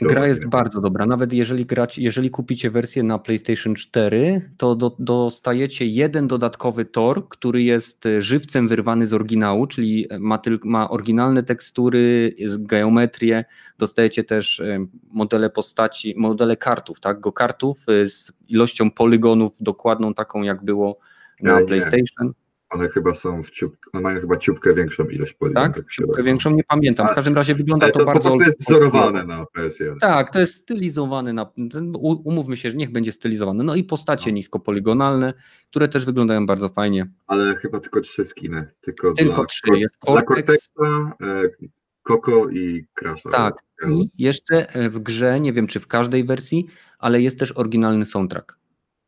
Speaker 1: Gra jest bardzo dobra. Nawet jeżeli, grać, jeżeli kupicie wersję na PlayStation 4, to do, dostajecie jeden dodatkowy tor, który jest e, żywcem wyrwany z oryginału, czyli ma, tyl, ma oryginalne tekstury, geometrię. Dostajecie też e, modele postaci, modele kartów, tak? Go kartów e, z ilością polygonów dokładną, taką jak było na
Speaker 2: Nie, nie. One chyba są w ciup... one mają chyba ciupkę większą ilość poligonów.
Speaker 1: Tak?
Speaker 2: tak wydaje.
Speaker 1: większą nie pamiętam. W każdym razie wygląda to,
Speaker 2: to po
Speaker 1: bardzo.
Speaker 2: prostu jest wzorowane na PS1.
Speaker 1: Tak, to jest stylizowane na. Umówmy się, że niech będzie stylizowane. No i postacie
Speaker 2: No.
Speaker 1: niskopoligonalne, które też wyglądają bardzo fajnie.
Speaker 2: Ale chyba tylko trzy skiny. Tylko,
Speaker 1: Tylko
Speaker 2: dla,
Speaker 1: trzy. Jest
Speaker 2: dla
Speaker 1: Cortex.
Speaker 2: Cortexa, e, Coco i Crasha.
Speaker 1: Tak. I jeszcze e, w grze, nie wiem czy w każdej wersji, ale jest też oryginalny soundtrack.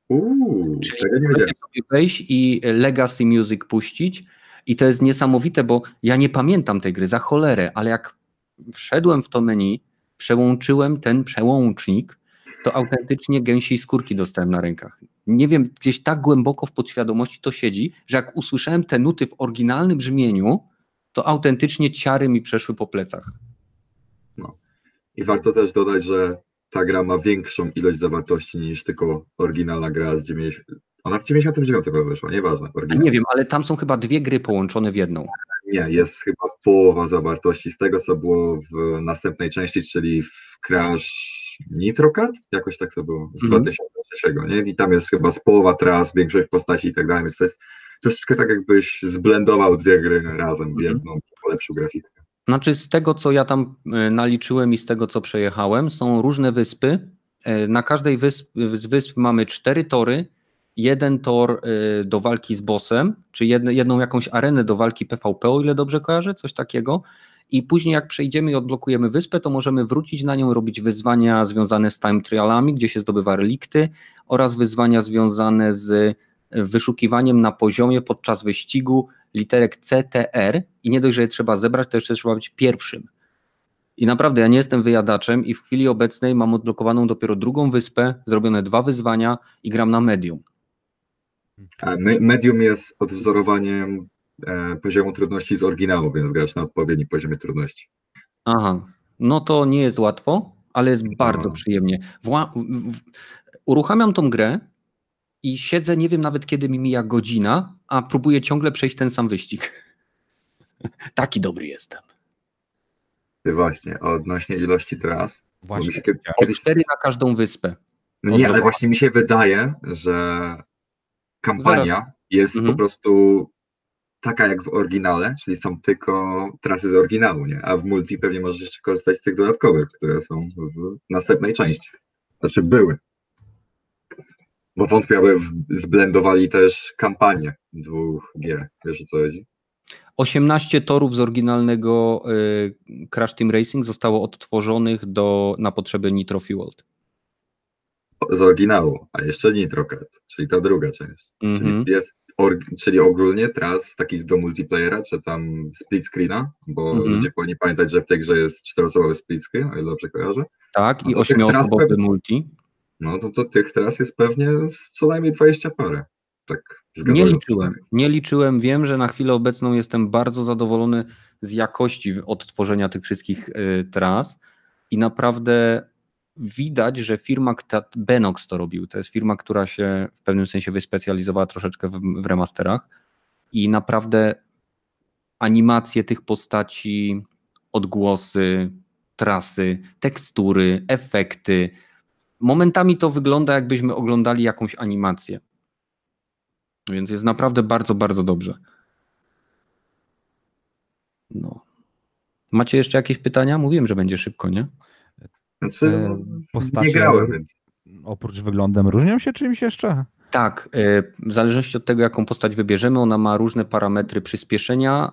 Speaker 2: Uuu,
Speaker 1: Czyli
Speaker 2: tego
Speaker 1: sobie wejść i Legacy Music puścić. I to jest niesamowite, bo ja nie pamiętam tej gry za cholerę, ale jak wszedłem w to menu, przełączyłem ten przełącznik, to autentycznie gęsiej skórki dostałem na rękach. Nie wiem, gdzieś tak głęboko w podświadomości to siedzi, że jak usłyszałem te nuty w oryginalnym brzmieniu, to autentycznie ciary mi przeszły po plecach.
Speaker 2: I warto też dodać, że ta gra ma większą ilość zawartości niż tylko oryginalna gra z 90. Ona w 99 chyba wyszła, nieważne. Oryginalna.
Speaker 1: nie wiem, ale tam są chyba dwie gry połączone w jedną.
Speaker 2: Nie, jest chyba połowa zawartości z tego, co było w następnej części, czyli w Crash Nitro Kart? Jakoś tak to było, z
Speaker 1: Mhm.
Speaker 2: 2003, nie? I tam jest chyba z połowa tras, większość postaci i tak dalej, więc to jest troszeczkę tak, jakbyś zblendował dwie gry razem w
Speaker 1: Mhm.
Speaker 2: jedną, polepszył grafikę.
Speaker 1: Znaczy, z tego co ja tam e, naliczyłem i z tego co przejechałem, są różne wyspy. E, Na każdej wysp, z wysp mamy cztery tory. Jeden tor e, do walki z bossem, czy jedną jakąś arenę do walki PvP, o ile dobrze kojarzę, coś takiego. I później, jak przejdziemy i odblokujemy wyspę, to możemy wrócić na nią, robić wyzwania związane z time trialami, gdzie się zdobywa relikty, oraz wyzwania związane z wyszukiwaniem na poziomie podczas wyścigu literek CTR i nie dość, że je trzeba zebrać, to jeszcze trzeba być pierwszym. I naprawdę ja nie jestem wyjadaczem i w chwili obecnej mam odblokowaną dopiero drugą wyspę, zrobione dwa wyzwania i gram na medium.
Speaker 2: Me- Medium jest odwzorowaniem e, poziomu trudności z oryginału, więc grać na odpowiednim poziomie trudności.
Speaker 1: Aha, no to nie jest łatwo, ale jest bardzo przyjemnie. Wła- uruchamiam tą grę i siedzę, nie wiem nawet kiedy mi mija godzina, a próbuję ciągle przejść ten sam wyścig. *laughs* Taki dobry jestem.
Speaker 2: Ty właśnie, odnośnie ilości tras.
Speaker 3: Właśnie.
Speaker 2: się kiedy, kiedyś
Speaker 1: cztery na każdą wyspę.
Speaker 2: No nie, ale właśnie mi się wydaje, że kampania jest
Speaker 1: Mhm.
Speaker 2: po prostu taka jak w oryginale, czyli są tylko trasy z oryginału, nie? A w multi pewnie możesz jeszcze korzystać z tych dodatkowych, które są w następnej części. Znaczy były. Bo wątpię, aby zblendowali też kampanię dwóch gier. Wiesz o co chodzi?
Speaker 1: 18 torów z oryginalnego y, Crash Team Racing zostało odtworzonych do, na potrzeby Nitro Fueled.
Speaker 2: Z oryginału, a jeszcze Nitro Kart, czyli ta druga część.
Speaker 1: Mhm.
Speaker 2: Czyli jest, org- czyli ogólnie tras takich do multiplayera, czy tam split screena, bo
Speaker 1: Mhm.
Speaker 2: ludzie powinni pamiętać, że w tej grze jest czteroosobowy split screen, o ile dobrze kojarzę.
Speaker 1: Tak,
Speaker 2: No
Speaker 1: i ośmioosobowy multi.
Speaker 2: No to, to tych teraz jest pewnie co najmniej 20 parę. Tak
Speaker 1: Nie liczyłem, nie liczyłem. Wiem, że na chwilę obecną jestem bardzo zadowolony z jakości odtworzenia tych wszystkich y, tras i naprawdę widać, że firma, Benox to robił, to jest firma, która się w pewnym sensie wyspecjalizowała troszeczkę w, w remasterach i naprawdę animacje tych postaci, odgłosy, trasy, tekstury, efekty. Momentami to wygląda, jakbyśmy oglądali jakąś animację. Więc jest naprawdę bardzo, bardzo dobrze. No. Macie jeszcze jakieś pytania? Mówiłem, że będzie szybko, nie?
Speaker 2: Znaczy, no,
Speaker 3: postacie-
Speaker 2: nie grałem, więc
Speaker 3: Oprócz wyglądem różnią się czymś jeszcze?
Speaker 1: Tak, y, w zależności od tego, jaką postać wybierzemy, ona ma różne parametry przyspieszenia,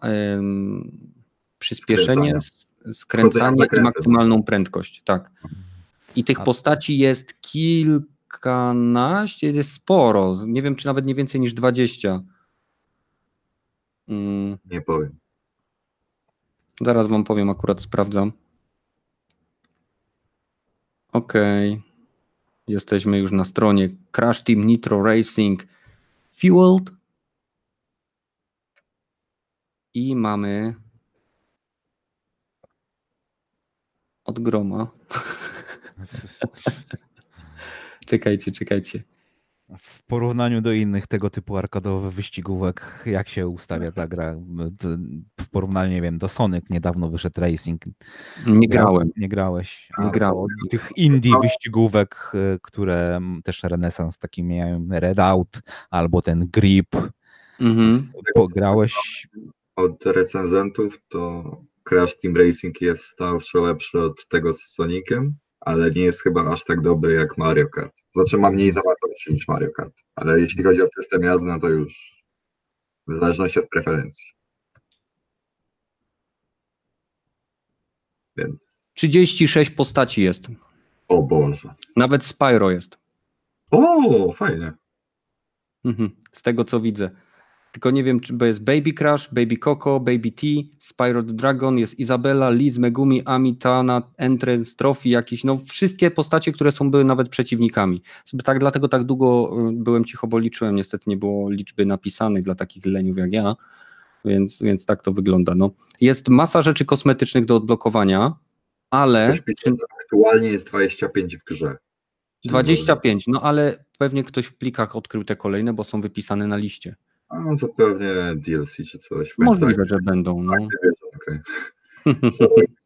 Speaker 1: przyspieszenie,
Speaker 2: Skręcania.
Speaker 1: s- skręcanie i maksymalną prędkość, tak. I tych postaci jest kilkanaście, jest sporo, nie wiem, czy nawet nie więcej niż 20. Mm,
Speaker 2: nie powiem.
Speaker 1: Zaraz wam powiem, akurat sprawdzam. Okej. Jesteśmy już na stronie Crash Team Nitro Racing Fueled. I mamy od groma. *laughs* *laughs* czekajcie, czekajcie.
Speaker 3: W porównaniu do innych tego typu arkadowych wyścigówek, jak się ustawia ta gra? W porównaniu, nie wiem, do Sonic niedawno wyszedł Racing.
Speaker 1: Nie grałem.
Speaker 3: Nie grałeś.
Speaker 1: Nie grałem.
Speaker 3: Tych indie wyścigówek, y, które też renesans taki miałem, Redout albo ten Grip.
Speaker 1: Mhm.
Speaker 3: Pograłeś?
Speaker 2: Od recenzentów to Crash Team Racing jest stawczo lepszy od tego z Sonicem, ale nie jest chyba aż tak dobry jak Mario Kart. Znaczy ma mniej zawartości niż Mario Kart, ale jeśli chodzi o system jazdy, no to już w zależności od preferencji. Więc
Speaker 1: 36 postaci jest.
Speaker 2: o Boże.
Speaker 1: Nawet Spyro jest.
Speaker 2: O, fajnie.
Speaker 1: Mhm. Z tego co widzę. Tylko nie wiem, czy bo jest Baby Crash, Baby Coco, Baby T, Spyro the Dragon, jest Izabela, Liz, Megumi, Ami, Tana, Entrance, Trophy, jakieś, no wszystkie postacie, które są były nawet przeciwnikami. Tak, dlatego tak długo y, byłem cicho, bo liczyłem, niestety nie było liczby napisanej dla takich leniów jak ja, więc, więc tak to wygląda. No. Jest masa rzeczy kosmetycznych do odblokowania, ale...
Speaker 2: Aktualnie jest 25 w grze. Czyli
Speaker 1: 25, no ale pewnie ktoś w plikach odkrył te kolejne, bo są wypisane na liście.
Speaker 2: A to pewnie DLC czy coś.
Speaker 1: Możliwe, że będą. No.
Speaker 2: Okay. *laughs*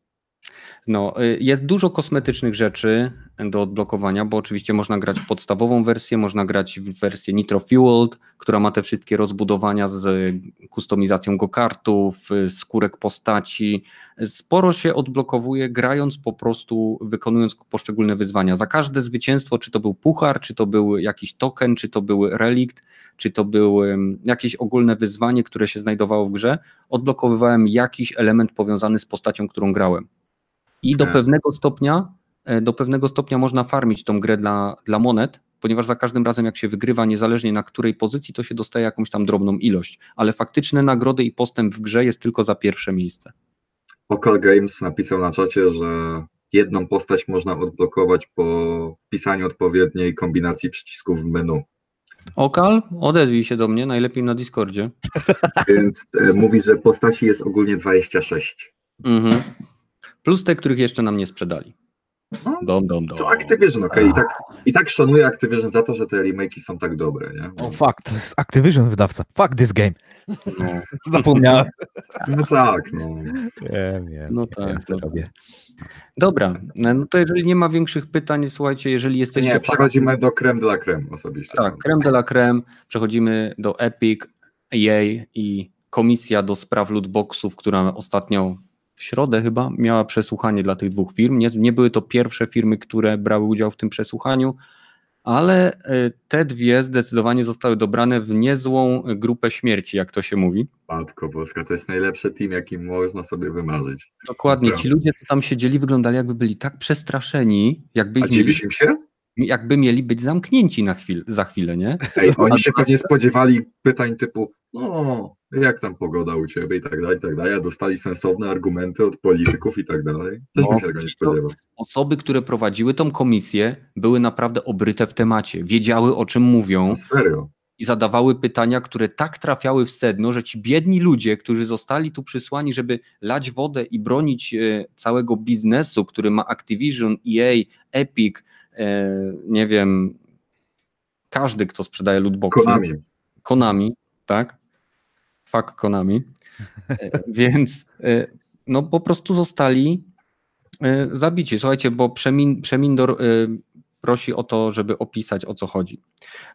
Speaker 1: No, y, jest dużo kosmetycznych rzeczy do odblokowania, bo oczywiście można grać w podstawową wersję, można grać w wersję Nitro Fueled, która ma te wszystkie rozbudowania z kustomizacją go-kartów, skórek postaci. Sporo się odblokowuje grając po prostu, wykonując poszczególne wyzwania. Za każde zwycięstwo, czy to był puchar, czy to był jakiś token, czy to był relikt, czy to było jakieś ogólne wyzwanie, które się znajdowało w grze, odblokowywałem jakiś element powiązany z postacią, którą grałem. I do
Speaker 2: Tak.
Speaker 1: pewnego stopnia, e, do pewnego stopnia można farmić tą grę dla, dla monet, ponieważ za każdym razem jak się wygrywa, niezależnie na której pozycji, to się dostaje jakąś tam drobną ilość, ale faktyczne nagrody i postęp w grze jest tylko za pierwsze miejsce.
Speaker 2: Okal Games napisał na czacie, że jedną postać można odblokować po wpisaniu odpowiedniej kombinacji przycisków w menu.
Speaker 1: Okal, odezwij się do mnie, najlepiej na Discordzie.
Speaker 2: Więc e, mówi, że postaci jest ogólnie 26.
Speaker 1: Mhm. Plus te, których jeszcze nam nie sprzedali.
Speaker 2: No,
Speaker 1: Dom, dom, dom.
Speaker 2: To Activision, okej. I, tak, I tak szanuję Activision za to, że te remake'i są tak dobre, nie?
Speaker 3: O fuck, to jest Activision wydawca. Fuck this game.
Speaker 2: No, *laughs*
Speaker 3: Zapomniałem.
Speaker 2: no tak, no.
Speaker 3: Wiem, wiem.
Speaker 1: No tak, no.
Speaker 3: robię.
Speaker 1: Dobra, no to jeżeli nie ma większych pytań, słuchajcie, jeżeli jesteście...
Speaker 2: Nie, przechodzimy do creme de la creme osobiście.
Speaker 1: Tak, creme de la creme. Przechodzimy do Epic, EA i Komisja do Spraw Lootboxów, która ostatnio w środę chyba miała przesłuchanie dla tych dwóch firm. Nie, nie były to pierwsze firmy, które brały udział w tym przesłuchaniu, ale y, te dwie zdecydowanie zostały dobrane w niezłą grupę śmierci, jak to się mówi.
Speaker 2: Matko Boska, to jest najlepszy team, jaki można sobie wymarzyć.
Speaker 1: Dokładnie,
Speaker 2: Prawda.
Speaker 1: ci ludzie, co tam siedzieli, wyglądali jakby byli tak przestraszeni, jakby,
Speaker 2: A się?
Speaker 1: Jakby mieli być zamknięci na chwil, za chwilę, nie?
Speaker 2: Ej, oni się pewnie spodziewali pytań typu, no, jak tam pogoda u ciebie i tak dalej, i tak dalej, a dostali sensowne argumenty od polityków i tak dalej. Też
Speaker 1: No,
Speaker 2: bym się tego nie spodziewał.
Speaker 1: Osoby, które prowadziły tą komisję, były naprawdę obryte w temacie, wiedziały o czym mówią
Speaker 2: No serio.
Speaker 1: i zadawały pytania, które tak trafiały w sedno, że ci biedni ludzie, którzy zostali tu przysłani, żeby lać wodę i bronić e, całego biznesu, który ma Activision, EA, Epic, nie wiem, każdy, kto sprzedaje lootboxy.
Speaker 2: Konami.
Speaker 1: Konami, tak? Fuck Konami. E, *laughs* Więc e, no po prostu zostali e, zabici. Słuchajcie, bo Przemin, Przemindor e, prosi o to, żeby opisać o co chodzi.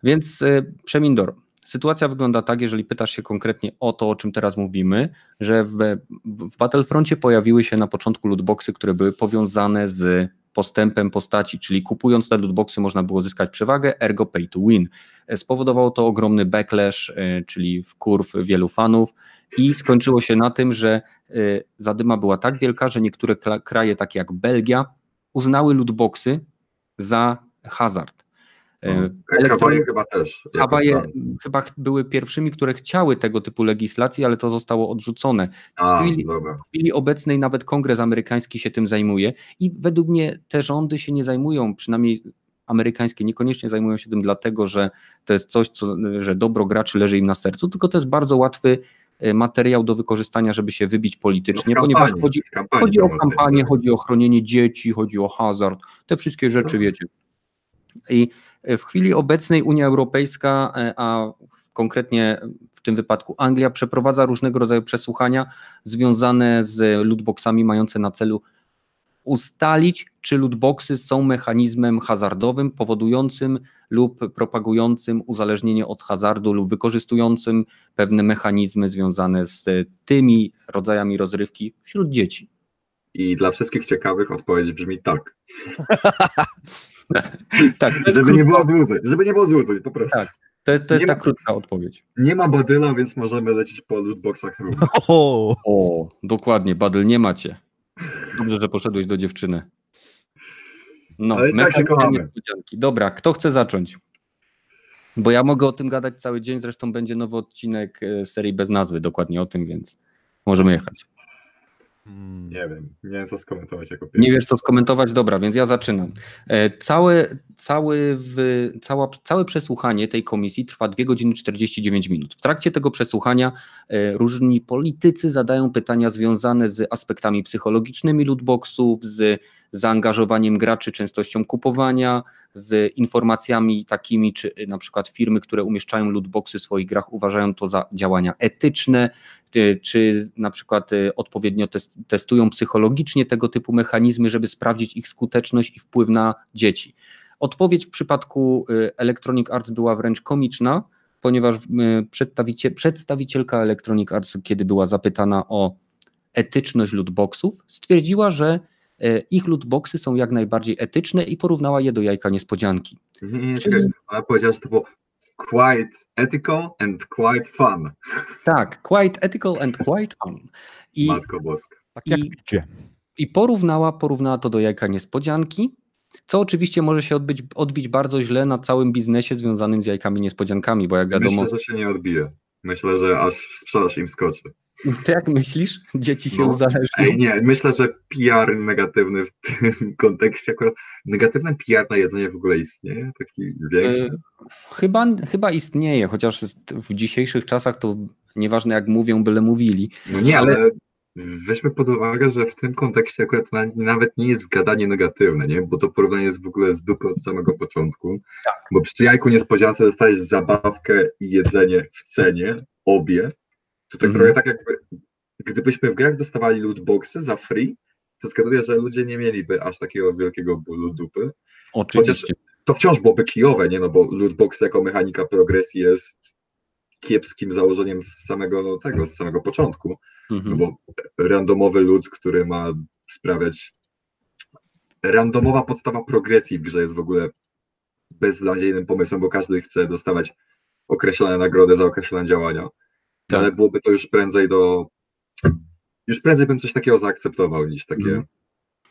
Speaker 1: Więc e, Przemindor, sytuacja wygląda tak, jeżeli pytasz się konkretnie o to, o czym teraz mówimy, że w, w Battlefroncie pojawiły się na początku lootboxy, które były powiązane z postępem postaci, czyli kupując te lootboxy można było zyskać przewagę, ergo pay to win. Spowodowało to ogromny backlash, e, czyli wkurw wielu fanów i skończyło się na tym, że e, zadyma była tak wielka, że niektóre kraje takie jak Belgia uznały lootboxy za hazard. E,
Speaker 2: No. Hawaje chyba też.
Speaker 1: Hawaje chyba ch- były pierwszymi, które chciały tego typu legislacji, ale to zostało odrzucone.
Speaker 2: A,
Speaker 1: w chwili-
Speaker 2: dobra.
Speaker 1: W chwili obecnej nawet Kongres amerykański się tym zajmuje i według mnie te rządy się nie zajmują, przynajmniej amerykańskie niekoniecznie zajmują się tym dlatego, że to jest coś, co, że dobro graczy leży im na sercu, tylko to jest bardzo łatwy materiał do wykorzystania, żeby się wybić politycznie,
Speaker 2: no
Speaker 1: ponieważ chodzi, chodzi o kampanię, chodzi o chronienie dzieci, chodzi o hazard, te wszystkie rzeczy,
Speaker 2: No.
Speaker 1: wiecie. I w chwili obecnej Unia Europejska, a konkretnie w tym wypadku Anglia, przeprowadza różnego rodzaju przesłuchania związane z lootboxami, mające na celu ustalić, czy lootboxy są mechanizmem hazardowym powodującym lub propagującym uzależnienie od hazardu lub wykorzystującym pewne mechanizmy związane z tymi rodzajami rozrywki wśród dzieci.
Speaker 2: I dla wszystkich ciekawych odpowiedź brzmi tak. *laughs* *laughs*
Speaker 1: tak
Speaker 2: żeby, nie było złudzeń, żeby nie było złudzeń, po prostu.
Speaker 1: Tak. To jest, to jest
Speaker 2: Nie
Speaker 1: ta
Speaker 2: ma-
Speaker 1: krótka odpowiedź.
Speaker 2: Nie ma badyla, więc możemy lecieć po lootboxach równo. *laughs*
Speaker 3: O,
Speaker 1: O, dokładnie, Badel, nie macie. Dobrze, że poszedłeś do dziewczyny. No,
Speaker 2: Ale tak się kochamy.
Speaker 1: Dobra, kto chce zacząć? Bo ja mogę o tym gadać cały dzień, zresztą będzie nowy odcinek e, serii bez nazwy, dokładnie o tym, więc możemy jechać.
Speaker 3: Mm.
Speaker 2: Nie wiem, nie wiem co skomentować jako pierwszy.
Speaker 1: Nie wiesz co skomentować? Dobra, więc ja zaczynam. E, Całe, cały w, cała, całe przesłuchanie tej komisji trwa 2 godziny 49 minut. W trakcie tego przesłuchania e, różni politycy zadają pytania związane z aspektami psychologicznymi lootboxów, z zaangażowaniem graczy, częstością kupowania, z informacjami takimi, czy na przykład firmy, które umieszczają lootboxy w swoich grach uważają to za działania etyczne, czy- czy na przykład y, odpowiednio tes- testują psychologicznie tego typu mechanizmy, żeby sprawdzić ich skuteczność i wpływ na dzieci. Odpowiedź w przypadku y, Electronic Arts była wręcz komiczna, ponieważ y, przedstawicie, przedstawicielka Electronic Arts, kiedy była zapytana o etyczność lootboxów, stwierdziła, że y, ich lootboxy są jak najbardziej etyczne i porównała je do jajka niespodzianki.
Speaker 2: Nie, nie,
Speaker 1: Czyli-.
Speaker 2: Ona powiedziała, że to było quite ethical and quite fun.
Speaker 1: Tak, quite ethical and quite fun. I,
Speaker 2: Matko Boska.
Speaker 3: Tak jak
Speaker 1: I-
Speaker 3: picie.
Speaker 1: i porównała, porównała to do jajka niespodzianki, co oczywiście może się odbyć, odbić bardzo źle na całym biznesie związanym z jajkami niespodziankami, bo jak wiadomo,
Speaker 2: Myślę, że się nie odbije. Myślę, że aż sprzedaż im skoczy.
Speaker 1: ty jak myślisz, dzieci się
Speaker 2: No,
Speaker 1: uzależnią?
Speaker 2: Ej, nie, myślę, że PR negatywny w tym *laughs* kontekście akurat. Negatywny PR na jedzenie w ogóle istnieje? Taki większy?
Speaker 1: E, Chyba, chyba istnieje, chociaż w dzisiejszych czasach to nieważne jak mówią, byle mówili.
Speaker 2: No nie,
Speaker 1: ale-
Speaker 2: ale weźmy pod uwagę, że w tym kontekście akurat na, nawet nie jest gadanie negatywne, nie? Bo to porównanie jest w ogóle z dupy od samego początku.
Speaker 1: Tak.
Speaker 2: Bo przy jajku niespodziance dostajesz zabawkę i jedzenie w cenie, obie. To tak
Speaker 1: Mhm.
Speaker 2: trochę tak jakby, gdybyśmy w grach dostawali lootboxy za free, to zgaduję, że ludzie nie mieliby aż takiego wielkiego bólu dupy.
Speaker 1: Oczywiście.
Speaker 2: To wciąż byłoby kijowe, nie? No bo lootbox jako mechanika progresji jest kiepskim założeniem z samego tego, z samego początku.
Speaker 1: Mhm.
Speaker 2: bo randomowy lud, który ma sprawiać. Randomowa podstawa progresji w grze jest w ogóle beznadziejnym pomysłem, bo każdy chce dostawać określone nagrody za określone działania.
Speaker 1: Tak.
Speaker 2: Ale byłoby to już prędzej do. Już prędzej bym coś takiego zaakceptował niż takie.
Speaker 1: Mhm.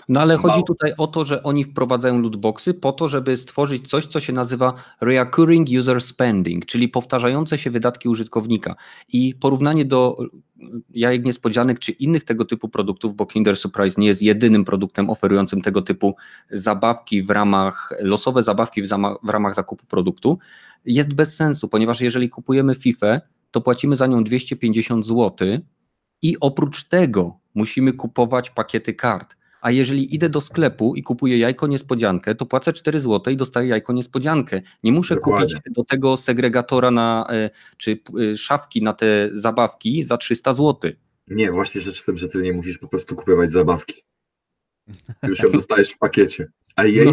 Speaker 1: No ale chodzi tutaj o to, że oni wprowadzają lootboxy po to, żeby stworzyć coś, co się nazywa recurring user spending, czyli powtarzające się wydatki użytkownika. I porównanie do y, jajek niespodzianek czy innych tego typu produktów, bo Kinder Surprise nie jest jedynym produktem oferującym tego typu zabawki w ramach, losowe zabawki w, w ramach zakupu produktu, jest bez sensu, ponieważ jeżeli kupujemy FIFA, to płacimy za nią 250 zł i oprócz tego musimy kupować pakiety kart. A jeżeli idę do sklepu i kupuję jajko niespodziankę, to płacę 4 zł i dostaję jajko niespodziankę. Nie muszę
Speaker 2: Dokładnie.
Speaker 1: kupić do tego segregatora na, e, czy e, szafki na te zabawki za 300 zł.
Speaker 2: Nie, właśnie rzecz w tym, że ty nie musisz po prostu kupować zabawki. Już ją dostajesz w pakiecie. A jej.
Speaker 1: No.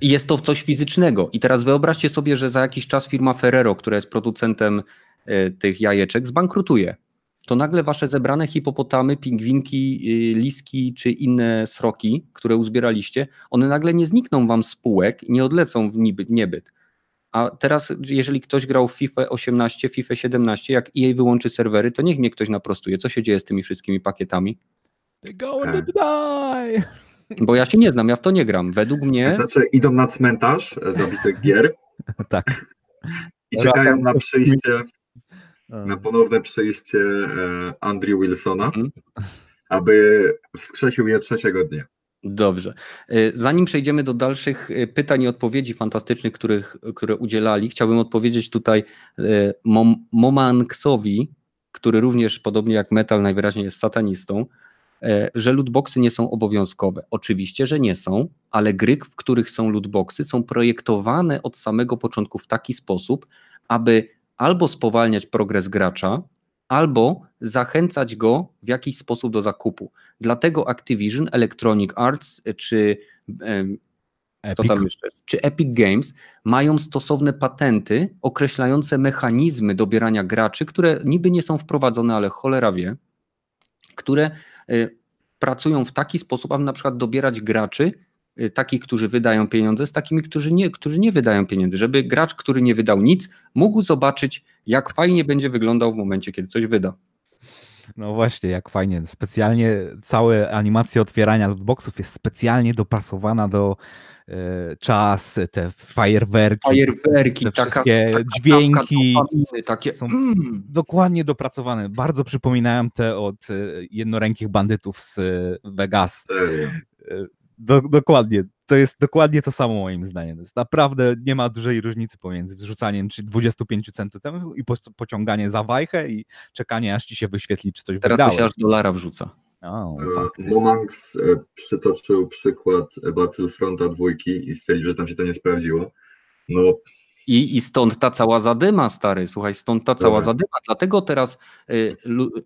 Speaker 1: Jest to coś fizycznego. I teraz wyobraźcie sobie, że za jakiś czas firma Ferrero, która jest producentem e, tych jajeczek, zbankrutuje. To nagle wasze zebrane hipopotamy, pingwinki, y, liski czy inne sroki, które uzbieraliście, one nagle nie znikną wam z spółek i nie odlecą w niebyt. A teraz, jeżeli ktoś grał w FIFA 18, FIFA 17, jak EA wyłączy serwery, to niech mnie ktoś naprostuje. Co się dzieje z tymi wszystkimi pakietami?
Speaker 3: They're going to die. *laughs*
Speaker 1: Bo ja się nie znam, ja w to nie gram. Według mnie.
Speaker 2: Znaczy, idą na cmentarz zabitych gier *laughs*
Speaker 3: Tak.
Speaker 2: i czekają na przyjście na ponowne przyjście e, Andrew Wilsona,
Speaker 1: Mhm.
Speaker 2: aby wskrzesił je trzeciego dnia.
Speaker 1: Dobrze. Y, Zanim przejdziemy do dalszych y, pytań i odpowiedzi fantastycznych, których, które udzielali, chciałbym odpowiedzieć tutaj Mom, Momanksowi, który również podobnie jak Metal najwyraźniej jest satanistą, e, że lootboxy nie są obowiązkowe. Oczywiście, że nie są, ale gry, w których są lootboxy, są projektowane od samego początku w taki sposób, aby albo spowalniać progres gracza, albo zachęcać go w jakiś sposób do zakupu. Dlatego Activision, Electronic Arts czy Epic. tam jeszcze jest? Czy Epic Games mają stosowne patenty określające mechanizmy dobierania graczy, które niby nie są wprowadzone, ale cholera wie, które y, pracują w taki sposób, aby na przykład dobierać graczy, takich, którzy wydają pieniądze, z takimi, którzy nie, którzy nie wydają pieniędzy, żeby gracz, który nie wydał nic, mógł zobaczyć, jak fajnie będzie wyglądał w momencie, kiedy coś wyda.
Speaker 3: No właśnie, jak fajnie. Specjalnie całe animacja otwierania lootboxów jest specjalnie dopasowana do e, czas, te fajerwerki,
Speaker 1: fajerwerki
Speaker 3: te wszystkie taka, dźwięki
Speaker 1: dopaminy, takie
Speaker 3: są mm. dokładnie dopracowane. Bardzo przypominają te od e, jednorękich bandytów z Vegas. Do, dokładnie. To jest dokładnie to samo moim zdaniem. To jest naprawdę nie ma dużej różnicy pomiędzy wrzucaniem czy 25 centów temu i po, pociąganie za wajchę i czekanie aż ci się wyświetli, czy coś
Speaker 1: Teraz
Speaker 3: wydałeś.
Speaker 1: to się aż dolara wrzuca.
Speaker 2: Oh, przytoczył przykład Battlefronta dwójki i stwierdził, że tam się to nie sprawdziło. No,
Speaker 1: i, I stąd ta cała zadyma, stary, słuchaj, stąd ta cała Dobra. zadyma. Dlatego teraz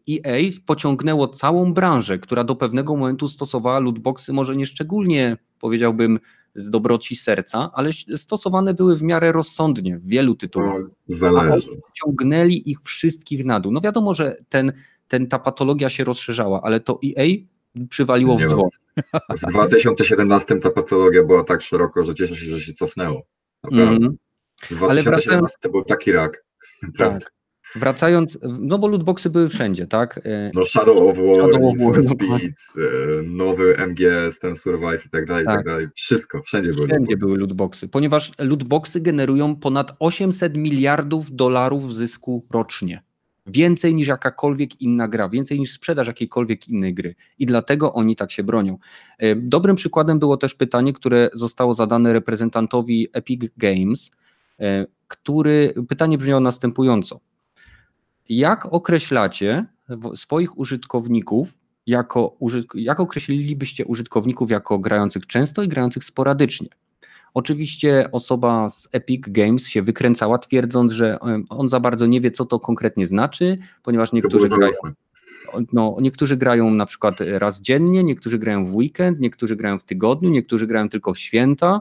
Speaker 1: EA y, pociągnęło całą branżę, która do pewnego momentu stosowała lootboxy, może nie szczególnie, powiedziałbym, z dobroci serca, ale stosowane były w miarę rozsądnie w wielu tytułach.
Speaker 2: No, zależy.
Speaker 1: ciągnęli ich wszystkich na dół. No wiadomo, że ten, ten, ta patologia się rozszerzała, ale to EA przywaliło nie w dzwon.
Speaker 2: W 2017 ta patologia była tak szeroko, że cieszę się, że się cofnęło. Naprawdę. Mm. 2017 wracając... to był taki rak. *laughs*
Speaker 1: Tak. Wracając, no bo lootboxy były wszędzie, tak?
Speaker 2: E, no Shadow of War, Shadow of War Speed, e, nowy MGS, ten Survive i tak dalej, tak. i tak dalej. Wszystko, wszędzie były
Speaker 1: Wszędzie lootboxy. były lootboxy, ponieważ lootboxy generują ponad 800 miliardów dolarów zysku rocznie. Więcej niż jakakolwiek inna gra, więcej niż sprzedaż jakiejkolwiek innej gry. I dlatego oni tak się bronią. E, dobrym przykładem było też pytanie, które zostało zadane reprezentantowi Epic Games, który pytanie brzmiało następująco. Jak określacie swoich użytkowników jako, jak określilibyście użytkowników jako grających często i grających sporadycznie? Oczywiście osoba z Epic Games się wykręcała, twierdząc, że on za bardzo nie wie, co to konkretnie znaczy, ponieważ niektórzy grają, no, niektórzy grają na przykład raz dziennie, niektórzy grają w weekend, niektórzy grają w tygodniu, niektórzy grają tylko w święta.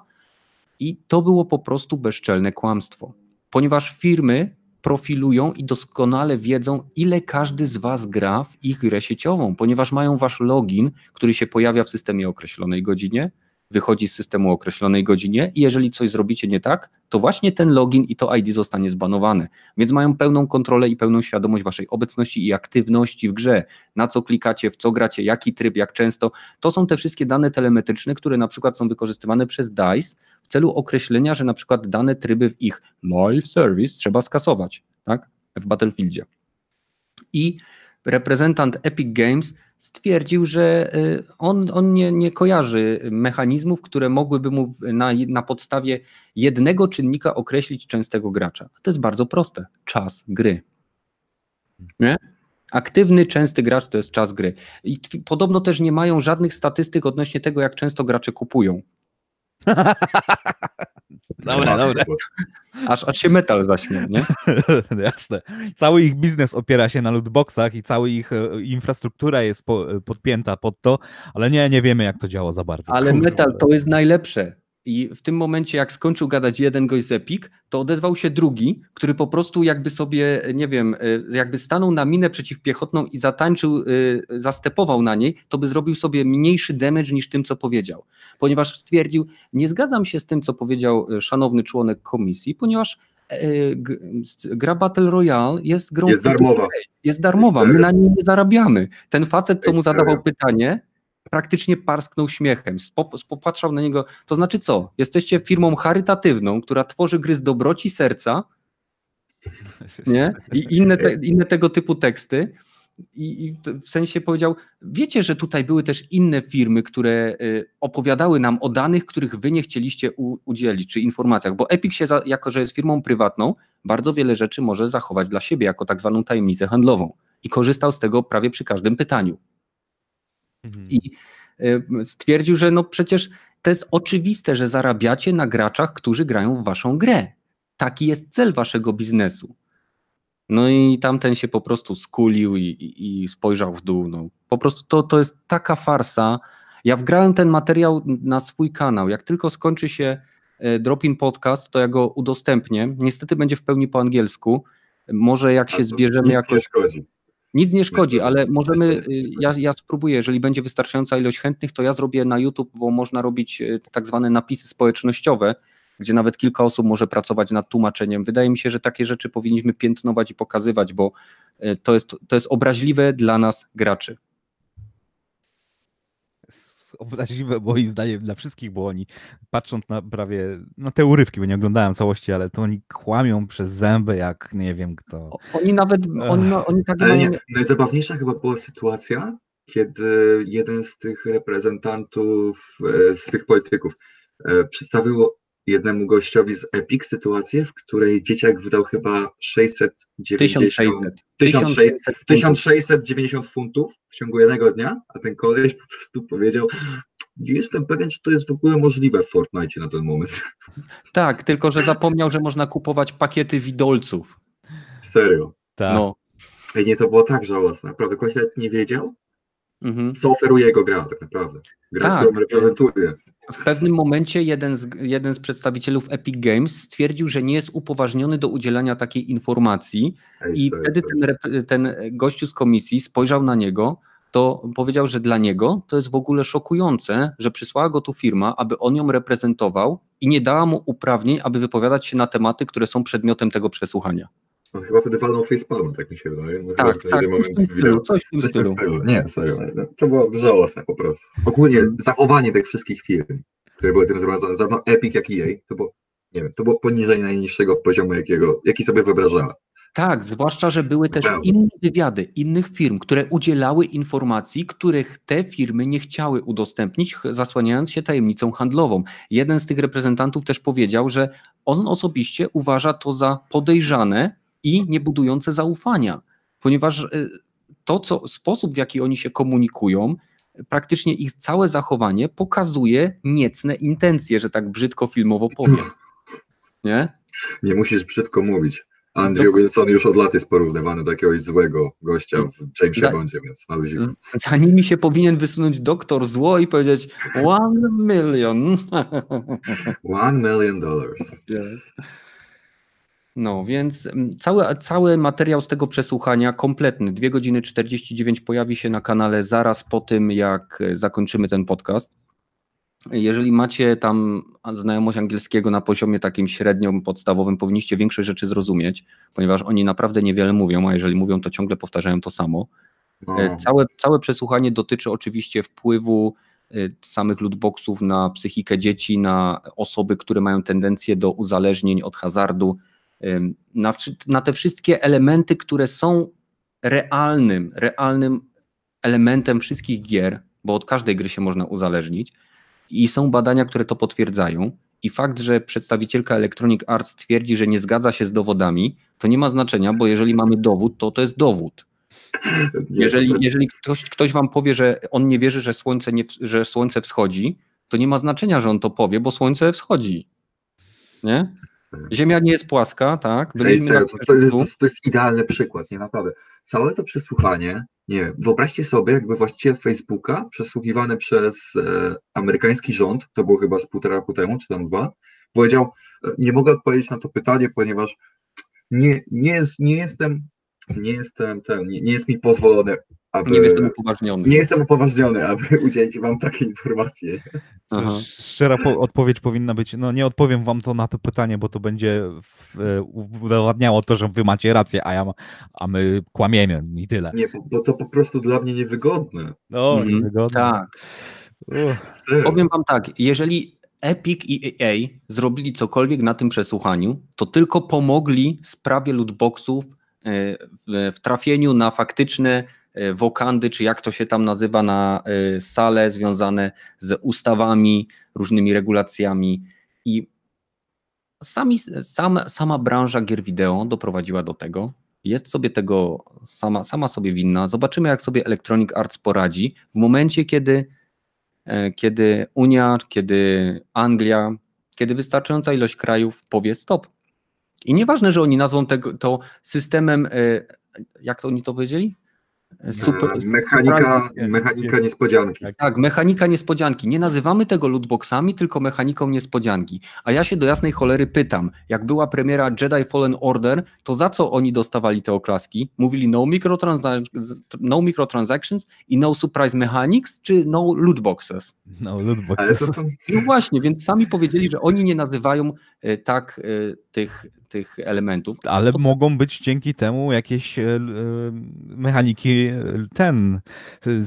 Speaker 1: I to było po prostu bezczelne kłamstwo, ponieważ firmy profilują i doskonale wiedzą, ile każdy z Was gra w ich grę sieciową, ponieważ mają Wasz login, który się pojawia w systemie określonej godzinie, wychodzi z systemu o określonej godzinie i jeżeli coś zrobicie nie tak, to właśnie ten login i to ID zostanie zbanowane. Więc mają pełną kontrolę i pełną świadomość waszej obecności i aktywności w grze, na co klikacie, w co gracie, jaki tryb, jak często. To są te wszystkie dane telemetryczne, które na przykład są wykorzystywane przez DICE w celu określenia, że na przykład dane tryby w ich live service trzeba skasować, tak? W Battlefieldzie. I reprezentant Epic Games stwierdził, że y, on, on nie, nie kojarzy mechanizmów, które mogłyby mu na, na podstawie jednego czynnika określić częstego gracza. To jest bardzo proste. Czas gry. Nie? Aktywny, częsty gracz to jest czas gry. I podobno też nie mają żadnych statystyk odnośnie tego, jak często gracze kupują. *laughs*
Speaker 3: Dobra, dobra.
Speaker 1: Aż, aż się metal zaśmiał, nie? *laughs*
Speaker 3: Jasne. Cały ich biznes opiera się na lootboxach i cała ich e, infrastruktura jest po, podpięta pod to, ale nie, nie wiemy jak to działa za bardzo.
Speaker 1: Ale Kurwa. metal to jest najlepsze. I w tym momencie, jak skończył gadać jeden gość z Epic, to odezwał się drugi, który po prostu jakby sobie, nie wiem, e, jakby stanął na minę przeciwpiechotną i zatańczył, e, zastepował na niej, to by zrobił sobie mniejszy damage niż tym, co powiedział. Ponieważ stwierdził, nie zgadzam się z tym, co powiedział e, szanowny członek komisji, ponieważ gra Battle Royale jest grą
Speaker 2: jest darmowa.
Speaker 1: Jest darmowa, my na niej nie zarabiamy. Ten facet, co mu zadawał pytanie, praktycznie parsknął śmiechem, popatrzał na niego, to znaczy co, jesteście firmą charytatywną, która tworzy gry z dobroci serca, nie? I inne, te, inne tego typu teksty. I, I, w sensie powiedział, wiecie, że tutaj były też inne firmy, które y, opowiadały nam o danych, których wy nie chcieliście u, udzielić, czy informacjach, bo Epic się, za, jako że jest firmą prywatną, bardzo wiele rzeczy może zachować dla siebie jako tak zwaną tajemnicę handlową. i korzystał z tego prawie przy każdym pytaniu.
Speaker 3: Mhm.
Speaker 1: I stwierdził, że no przecież to jest oczywiste, że zarabiacie na graczach, którzy grają w waszą grę. Taki jest cel waszego biznesu. No i tamten się po prostu skulił i, i, i spojrzał w dół. No, po prostu to, to jest taka farsa. Ja wgrałem ten materiał na swój kanał. Jak tylko skończy się e, Dropin Podcast, to ja go udostępnię. Niestety będzie w pełni po angielsku. Może jak się zbierzemy jakoś.
Speaker 2: nie szkodzi.
Speaker 1: Nic nie szkodzi, ale możemy, y, ja, ja spróbuję, jeżeli będzie wystarczająca ilość chętnych, to ja zrobię na YouTube, bo można robić y, tak zwane napisy społecznościowe, gdzie nawet kilka osób może pracować nad tłumaczeniem. Wydaje mi się, że takie rzeczy powinniśmy piętnować i pokazywać, bo y, to jest, to jest obraźliwe dla nas graczy.
Speaker 3: Obraźliwe moim zdaniem dla wszystkich, bo oni patrząc na prawie, na te urywki, bo nie oglądałem całości, ale to oni kłamią przez zęby jak nie wiem kto.
Speaker 1: Oni nawet, oni, no, oni takie
Speaker 2: Ale
Speaker 1: mają...
Speaker 2: nie, najzabawniejsza chyba była sytuacja, kiedy jeden z tych reprezentantów, e, z tych polityków, e, przedstawił jednemu gościowi z Epic sytuację, w której dzieciak wydał chyba 690,
Speaker 1: 1600.
Speaker 2: 1600,
Speaker 1: funtów.
Speaker 2: 1690 funtów w ciągu jednego dnia, a ten koleś po prostu powiedział, nie jestem pewien, czy to jest w ogóle możliwe w Fortnite na ten moment.
Speaker 1: Tak, tylko że zapomniał, że można kupować pakiety widolców.
Speaker 2: Serio.
Speaker 3: Tak.
Speaker 1: No.
Speaker 2: Ej, nie, to było tak żałosne. Naprawdę, ktoś nawet nie wiedział,
Speaker 1: Mhm.
Speaker 2: co oferuje jego gra tak naprawdę. Gra,
Speaker 1: Tak.
Speaker 2: którą reprezentuje.
Speaker 1: W pewnym momencie jeden z, jeden z przedstawicielów Epic Games stwierdził, że nie jest upoważniony do udzielania takiej informacji i wtedy ten, ten gościu z komisji spojrzał na niego, to powiedział, że dla niego to jest w ogóle szokujące, że przysłała go tu firma, aby on ją reprezentował i nie dała mu uprawnień, aby wypowiadać się na tematy, które są przedmiotem tego przesłuchania.
Speaker 2: On chyba wtedy walnął facepalm, tak mi się wydaje. No, chyba,
Speaker 1: Tak,
Speaker 2: to
Speaker 1: tak, coś
Speaker 2: moment
Speaker 1: tym stylu, coś
Speaker 2: Coś w
Speaker 1: stylu.
Speaker 2: stylu. Nie, serio. no, To było żałosne po prostu. Ogólnie
Speaker 1: Mm.
Speaker 2: zachowanie tych wszystkich firm, które były tym związane, zarówno Epic, jak i EA, to było, nie wiem, to było poniżej najniższego poziomu, jakiego, jaki sobie wyobrażała.
Speaker 1: Tak, zwłaszcza, że były też inne wywiady innych firm, które udzielały informacji, których te firmy nie chciały udostępnić, zasłaniając się tajemnicą handlową. Jeden z tych reprezentantów też powiedział, że on osobiście uważa to za podejrzane i niebudujące zaufania, ponieważ y, to, co sposób, w jaki oni się komunikują, praktycznie ich całe zachowanie pokazuje niecne intencje, że tak brzydko filmowo powiem. *laughs* Nie?
Speaker 2: Nie musisz brzydko mówić. Andrew Wilson już od lat jest porównywany do jakiegoś złego gościa w Jamesie Bondzie, więc na luzie.
Speaker 1: Za nimi się powinien wysunąć doktor zło i powiedzieć one million. *laughs*
Speaker 2: One million dollars.
Speaker 1: No, więc mm, cały, cały materiał z tego przesłuchania, kompletny, 2 godziny 49 pojawi się na kanale zaraz po tym, jak e, zakończymy ten podcast. Jeżeli macie tam znajomość angielskiego na poziomie takim średniom, podstawowym, powinniście większość rzeczy zrozumieć, ponieważ oni naprawdę niewiele mówią, a jeżeli mówią, to ciągle powtarzają to samo.
Speaker 2: No,
Speaker 1: E, Całe, całe przesłuchanie dotyczy oczywiście wpływu e, samych lootboxów na psychikę dzieci, na osoby, które mają tendencję do uzależnień od hazardu, na, na te wszystkie elementy, które są realnym, realnym elementem wszystkich gier, bo od każdej gry się można uzależnić i są badania, które to potwierdzają. I fakt, że przedstawicielka Electronic Arts twierdzi, że nie zgadza się z dowodami, to nie ma znaczenia, bo jeżeli mamy dowód, to to jest dowód. Jeżeli, jeżeli ktoś, ktoś wam powie, że on nie wierzy, że słońce, nie, że słońce wschodzi, to nie ma znaczenia, że on to powie, bo słońce wschodzi. Nie? Ziemia nie jest płaska, tak? Byliśmy
Speaker 2: serio,
Speaker 1: na
Speaker 2: to, to, jest, to jest idealny przykład, nie naprawdę. Całe to przesłuchanie, nie wiem, wyobraźcie sobie, jakby właściciel Facebooka przesłuchiwany przez e, amerykański rząd, to było chyba z półtora roku temu, czy tam dwa, powiedział, e, nie mogę odpowiedzieć na to pytanie, ponieważ nie, nie, jest, nie jestem, nie jestem ten, nie, nie jest mi pozwolone, aby,
Speaker 1: Nie jestem upoważniony.
Speaker 2: nie jestem upoważniony, aby *laughs* udzielić wam takiej informacji.
Speaker 3: Szczera po- odpowiedź powinna być, no nie odpowiem wam to na to pytanie, bo to będzie w, e, udowadniało to, że wy macie rację, a, ja, ma- a my kłamiemy i tyle.
Speaker 2: Nie, bo, bo to po prostu dla mnie niewygodne.
Speaker 3: No,
Speaker 1: Mhm,
Speaker 3: niewygodne.
Speaker 1: Tak. Powiem wam tak, jeżeli Epic i EA zrobili cokolwiek na tym przesłuchaniu, to tylko pomogli sprawie lootboxów w, trafieniu na faktyczne e, wokandy, czy jak to się tam nazywa, na e, sale związane z ustawami, różnymi regulacjami i sami, sam, sama branża gier wideo doprowadziła do tego, jest sobie tego sama, sama sobie winna. Zobaczymy, jak sobie Electronic Arts poradzi w momencie, kiedy, e, kiedy Unia, kiedy Anglia, kiedy wystarczająca ilość krajów powie stop. I nieważne, że oni nazwą tego, to systemem, e, jak to oni to powiedzieli?
Speaker 2: Super, mechanika, mechanika niespodzianki.
Speaker 1: Tak, mechanika niespodzianki. Nie nazywamy tego lootboxami, tylko mechaniką niespodzianki. A ja się do jasnej cholery pytam, jak była premiera Jedi Fallen Order, to za co oni dostawali te oklaski? Mówili no, microtrans- no microtransactions i no surprise mechanics, czy no lootboxes?
Speaker 3: No lootboxes.
Speaker 1: No właśnie, więc sami powiedzieli, że oni nie nazywają e, tak e, tych, tych elementów.
Speaker 3: Ale to... mogą być dzięki temu jakieś e, mechaniki, ten,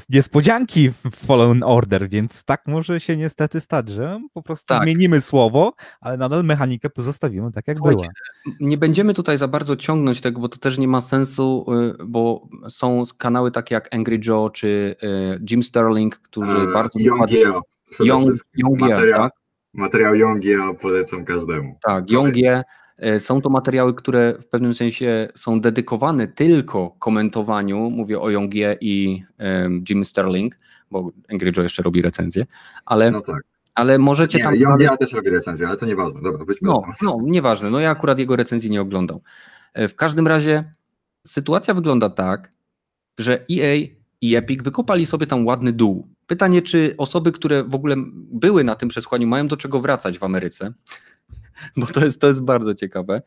Speaker 3: niespodzianki w Fallen Order, więc tak może się niestety stać, że po prostu tak. zmienimy słowo, ale nadal mechanikę pozostawimy tak, jak Słuchajcie, była.
Speaker 1: Nie będziemy tutaj za bardzo ciągnąć tego, bo to też nie ma sensu, bo są kanały takie jak Angry Joe czy Jim Sterling, którzy
Speaker 2: eee,
Speaker 1: bardzo...
Speaker 2: Young materiał,
Speaker 1: tak?
Speaker 2: Materiał Yongie polecam każdemu.
Speaker 1: Tak, Yongie. E, są to materiały, które w pewnym sensie są dedykowane tylko komentowaniu. Mówię o Yongie i um, Jim Sterling, bo Angry Joe jeszcze robi recenzję, ale,
Speaker 2: no tak.
Speaker 1: ale możecie
Speaker 2: nie,
Speaker 1: tam.
Speaker 2: Yongie znaleźć... też robi recenzję, ale to nieważne. Dobra,
Speaker 1: no, no, nieważne. No ja akurat jego recenzji nie oglądał. E, w każdym razie sytuacja wygląda tak, że EA i Epic wykopali sobie tam ładny dół. Pytanie, czy osoby, które w ogóle były na tym przesłaniu, mają do czego wracać w Ameryce, bo to jest, to jest bardzo ciekawe,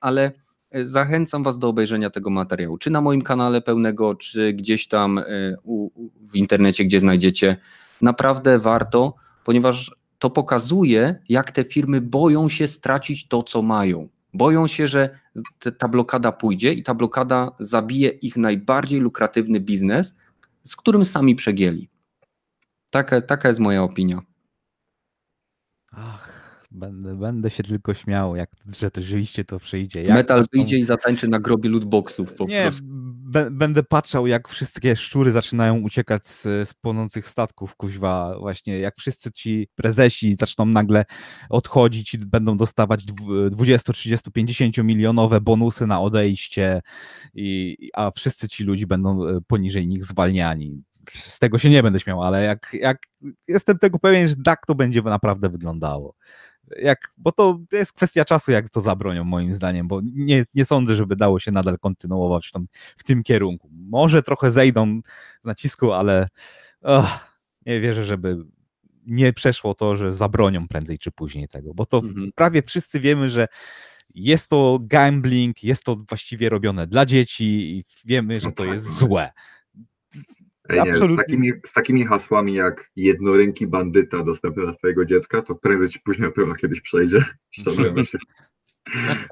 Speaker 1: ale e, zachęcam Was do obejrzenia tego materiału, czy na moim kanale pełnego, czy gdzieś tam e, w internecie, gdzie znajdziecie. Naprawdę warto, ponieważ to pokazuje, jak te firmy boją się stracić to, co mają. Boją się, że ta blokada pójdzie i ta blokada zabije ich najbardziej lukratywny biznes, z którym sami przegięli. Taka, taka jest moja opinia.
Speaker 3: Ach, będę, będę się tylko śmiał, jak, że to rzeczywiście to przyjdzie. Jak
Speaker 1: Metal wyjdzie i zatańczy na grobie lootboxów po
Speaker 3: Nie,
Speaker 1: prostu.
Speaker 3: będę patrzał, jak wszystkie szczury zaczynają uciekać z, z płonących statków, kuźwa, właśnie jak wszyscy ci prezesi zaczną nagle odchodzić i będą dostawać 20, 30, 50 milionowe bonusy na odejście, i, a wszyscy ci ludzie będą e, poniżej nich zwalniani z tego się nie będę śmiał, ale jak, jak jestem tego pewien, że tak to będzie naprawdę wyglądało. Jak, bo to jest kwestia czasu, jak to zabronią, moim zdaniem, bo nie, nie sądzę, żeby dało się nadal kontynuować tam, w tym kierunku. Może trochę zejdą z nacisku, ale oh, nie wierzę, żeby nie przeszło to, że zabronią prędzej czy później tego, bo to mhm. prawie wszyscy wiemy, że jest to gambling, jest to właściwie robione dla dzieci i wiemy, że to tak, jest złe.
Speaker 2: Nie, z, takimi, z takimi hasłami jak jednoręki bandyta dostępny dla twojego dziecka, to prędzej czy później na pewno kiedyś przejdzie. *laughs* Się.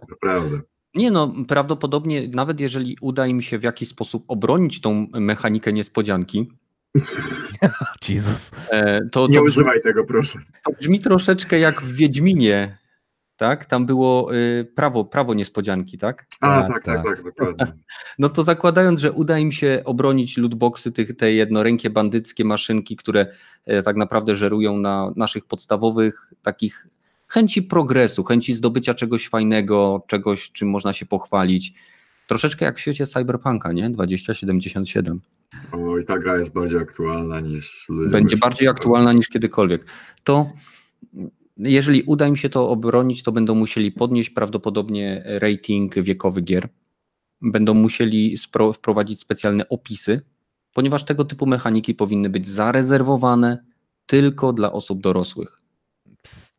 Speaker 2: Naprawdę.
Speaker 1: Nie no, prawdopodobnie nawet jeżeli uda im się w jakiś sposób obronić tą mechanikę niespodzianki, *laughs*
Speaker 3: Jezus.
Speaker 2: E, to, nie używaj tego, proszę.
Speaker 1: To brzmi troszeczkę jak w Wiedźminie, tak? Tam było y, prawo, prawo niespodzianki, tak?
Speaker 2: A, tak, tak, tak, tak, dokładnie. *laughs*
Speaker 1: No to zakładając, że uda im się obronić lootboxy, tych, te jednorękie bandyckie maszynki, które e, tak naprawdę żerują na naszych podstawowych takich chęci progresu, chęci zdobycia czegoś fajnego, czegoś, czym można się pochwalić. Troszeczkę jak w świecie Cyberpunka, nie? 2077.
Speaker 2: Oj, ta gra jest bardziej aktualna niż...
Speaker 1: Będzie bardziej aktualna niż kiedykolwiek. To jeżeli uda im się to obronić, to będą musieli podnieść prawdopodobnie rating wiekowy gier. Będą musieli wprowadzić specjalne opisy, ponieważ tego typu mechaniki powinny być zarezerwowane tylko dla osób dorosłych.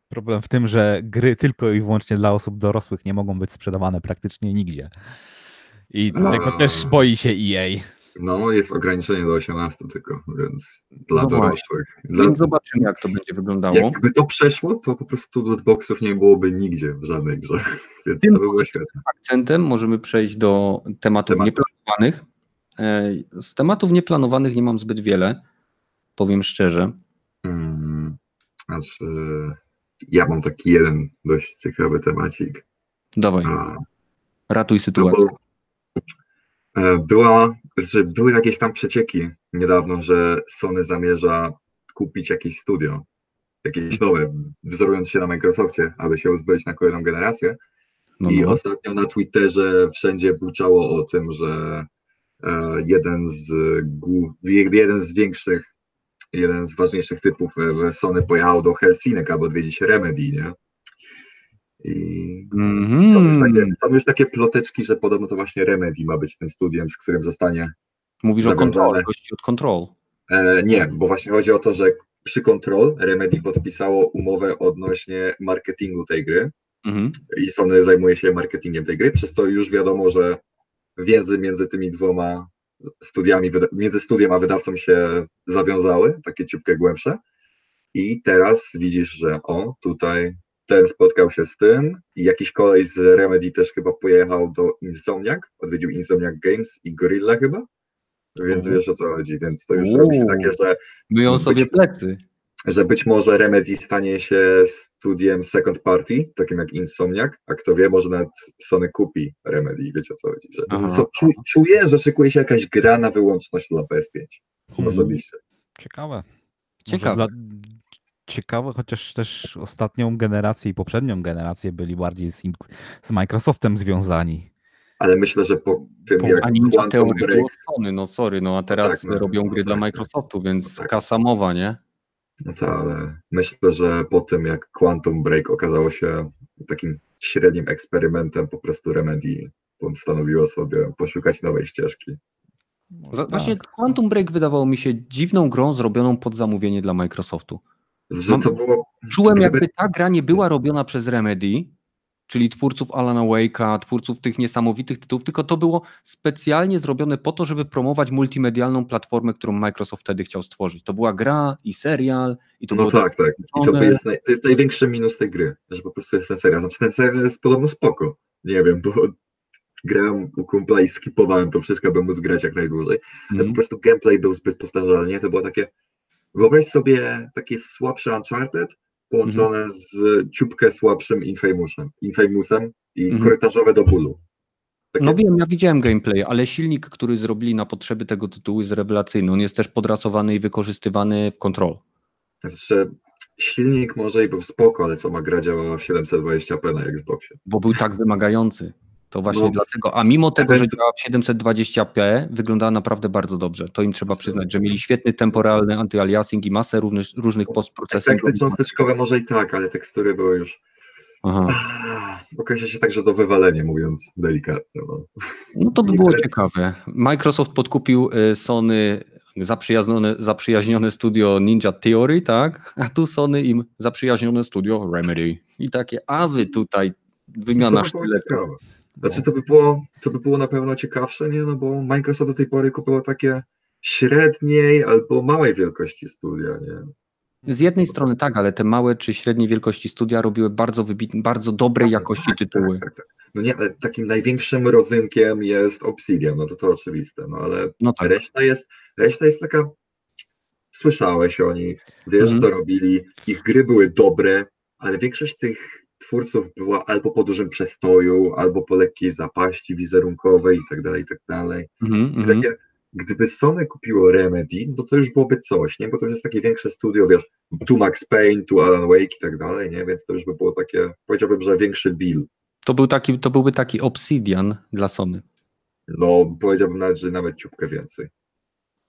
Speaker 3: Problem w tym, że gry tylko i wyłącznie dla osób dorosłych nie mogą być sprzedawane praktycznie nigdzie. I no. tego też boi się EA.
Speaker 2: No, jest ograniczenie do 18 tylko, więc dla no dorosłych.
Speaker 1: Dla... Więc zobaczymy, jak to będzie wyglądało.
Speaker 2: Jakby to przeszło, to po prostu lootboxów nie byłoby nigdzie w żadnej grze, *laughs* więc Tym to by było świetne.
Speaker 1: Akcentem możemy przejść do tematów Temat. nieplanowanych. E, z tematów nieplanowanych nie mam zbyt wiele, powiem szczerze.
Speaker 2: Hmm, znaczy, ja mam taki jeden dość ciekawy temacik.
Speaker 1: Dawaj, A, ratuj sytuację. No
Speaker 2: E, była, że były jakieś tam przecieki niedawno, że Sony zamierza kupić jakieś studio, jakieś nowe, wzorując się na Microsoftie, aby się uzbroić na kolejną generację.
Speaker 1: No,
Speaker 2: I
Speaker 1: no.
Speaker 2: ostatnio na Twitterze wszędzie buczało o tym, że e, jeden z jeden z większych, jeden z ważniejszych typów w Sony pojechał do Helsinek, aby odwiedzić Remedy, nie? I
Speaker 1: Mhm.
Speaker 2: są już, takie, są już takie ploteczki, że podobno to właśnie Remedy ma być tym studiem, z którym zostanie.
Speaker 1: Mówisz o
Speaker 2: zawiązane.
Speaker 1: kontrol, gości od kontrol.
Speaker 2: E, nie, bo właśnie chodzi o to, że przy Control Remedy podpisało umowę odnośnie marketingu tej gry
Speaker 1: Mhm.
Speaker 2: i Sony zajmuje się marketingiem tej gry, przez co już wiadomo, że więzy między tymi dwoma studiami, między studiem a wydawcą się zawiązały, takie ciupkę głębsze. I teraz widzisz, że o, tutaj ten spotkał się z tym i jakiś kolej z Remedy też chyba pojechał do Insomniac, odwiedził Insomniac Games i Gorilla chyba, więc
Speaker 1: Mhm.
Speaker 2: wiesz o co chodzi, więc to już
Speaker 1: Uuu.
Speaker 2: robi się takie, że
Speaker 1: Myją
Speaker 2: Być-
Speaker 1: sobie plecy.
Speaker 2: że być może Remedy stanie się studiem second party, takim jak Insomniac, a kto wie, może nawet Sony kupi Remedy, wiecie o co chodzi. Że,
Speaker 1: Aha.
Speaker 2: co, czu, czuję, że szykuje się jakaś gra na wyłączność dla PS5,
Speaker 3: Mhm.
Speaker 2: osobiście.
Speaker 3: Ciekawe. Może
Speaker 1: Ciekawe.
Speaker 3: Dla... Ciekawe, chociaż też ostatnią generację i poprzednią generację byli bardziej z, z Microsoftem związani.
Speaker 2: Ale myślę, że po tym
Speaker 3: Po-
Speaker 2: jak
Speaker 1: A Ninja
Speaker 2: Quantum
Speaker 1: Theory
Speaker 2: Break,
Speaker 1: było Sony, no sorry, no a teraz
Speaker 2: tak, no,
Speaker 1: robią
Speaker 2: no
Speaker 1: gry
Speaker 2: tak,
Speaker 1: dla
Speaker 2: tak.
Speaker 1: Microsoftu, więc
Speaker 2: No tak.
Speaker 1: kasa mowa, nie?
Speaker 2: no to, ale myślę, że po tym jak Quantum Break okazało się takim średnim eksperymentem, po prostu Remedy postanowiło sobie poszukać nowej ścieżki.
Speaker 3: Tak.
Speaker 1: Właśnie Quantum Break wydawało mi się dziwną grą zrobioną pod zamówienie dla Microsoftu.
Speaker 2: Że
Speaker 1: Mam-
Speaker 2: to było
Speaker 1: Czułem
Speaker 2: Gdyby-
Speaker 1: jakby ta gra nie była robiona przez Remedy, czyli twórców Alana Wake'a, twórców tych niesamowitych tytułów, tylko to było specjalnie zrobione po to, żeby promować multimedialną platformę, którą Microsoft wtedy chciał stworzyć. To była gra i serial i to
Speaker 2: No tak, tak. I to jest, naj, to jest największy minus tej gry, że po prostu jest ten serial. Znaczy ten serial jest podobno spoko. Nie wiem, bo grałem u kumpla i skipowałem to wszystko, by móc grać jak najdłużej. Ale po
Speaker 1: Mhm.
Speaker 2: prostu gameplay był zbyt powtarzalny. To było takie, wyobraź sobie takie słabsze Uncharted połączone
Speaker 1: Mhm.
Speaker 2: z ciupkę słabszym Infamousem, Infamousem i
Speaker 1: Mhm.
Speaker 2: korytarzowe do bólu. Takie,
Speaker 1: No wiem, ja widziałem gameplay, ale silnik, który zrobili na potrzeby tego tytułu jest rewelacyjny. On jest też podrasowany i wykorzystywany w Control.
Speaker 2: znaczy, silnik może i był spoko, ale sama gra działała w 720p na Xboxie.
Speaker 1: bo był tak wymagający. To właśnie
Speaker 2: No.
Speaker 1: dlatego. A mimo tego, że działa w 720p, wyglądała naprawdę bardzo dobrze. To im trzeba przyznać, że mieli świetny temporalny antyaliasing i masę różnych, różnych postprocesingów.
Speaker 2: Efekty cząsteczkowe może i tak, ale tekstury były już
Speaker 1: Aha.
Speaker 2: Ah, Określa się także do wywalenia, mówiąc delikatnie. No.
Speaker 1: No to by było ciekawe. Microsoft podkupił y, Sony zaprzyjaźnione, zaprzyjaźnione studio Ninja Theory, tak? A tu Sony im zaprzyjaźnione studio Remedy. I takie, a wy tutaj wymiana
Speaker 2: było
Speaker 1: sztyletów.
Speaker 2: Ciekawe. Znaczy to by, było, to by było na pewno ciekawsze, nie? No bo Microsoft do tej pory kupował takie średniej albo małej wielkości studia, nie?
Speaker 1: Z jednej strony tak, ale te małe czy średniej wielkości studia robiły bardzo wybitne, bardzo dobrej jakości tytuły.
Speaker 2: Tak, tak, tak. No nie, ale takim największym rodzynkiem jest Obsidian, no to to oczywiste, no ale
Speaker 1: No tak.
Speaker 2: reszta jest, reszta jest taka, słyszałeś o nich, wiesz
Speaker 1: Mhm.
Speaker 2: co robili, ich gry były dobre, ale większość tych twórców była albo po dużym przestoju, albo po lekkiej zapaści wizerunkowej i tak dalej, i tak dalej.
Speaker 1: Mhm,
Speaker 2: I
Speaker 1: mhm.
Speaker 2: takie, gdyby Sony kupiło Remedy, no to już byłoby coś, nie? Bo to już jest takie większe studio, wiesz, tu Max Payne, tu Alan Wake i tak dalej, nie? Więc to już by było takie, powiedziałbym, że większy deal.
Speaker 1: To, był taki, to byłby taki Obsidian dla Sony.
Speaker 2: No, powiedziałbym nawet, że nawet ciupkę więcej.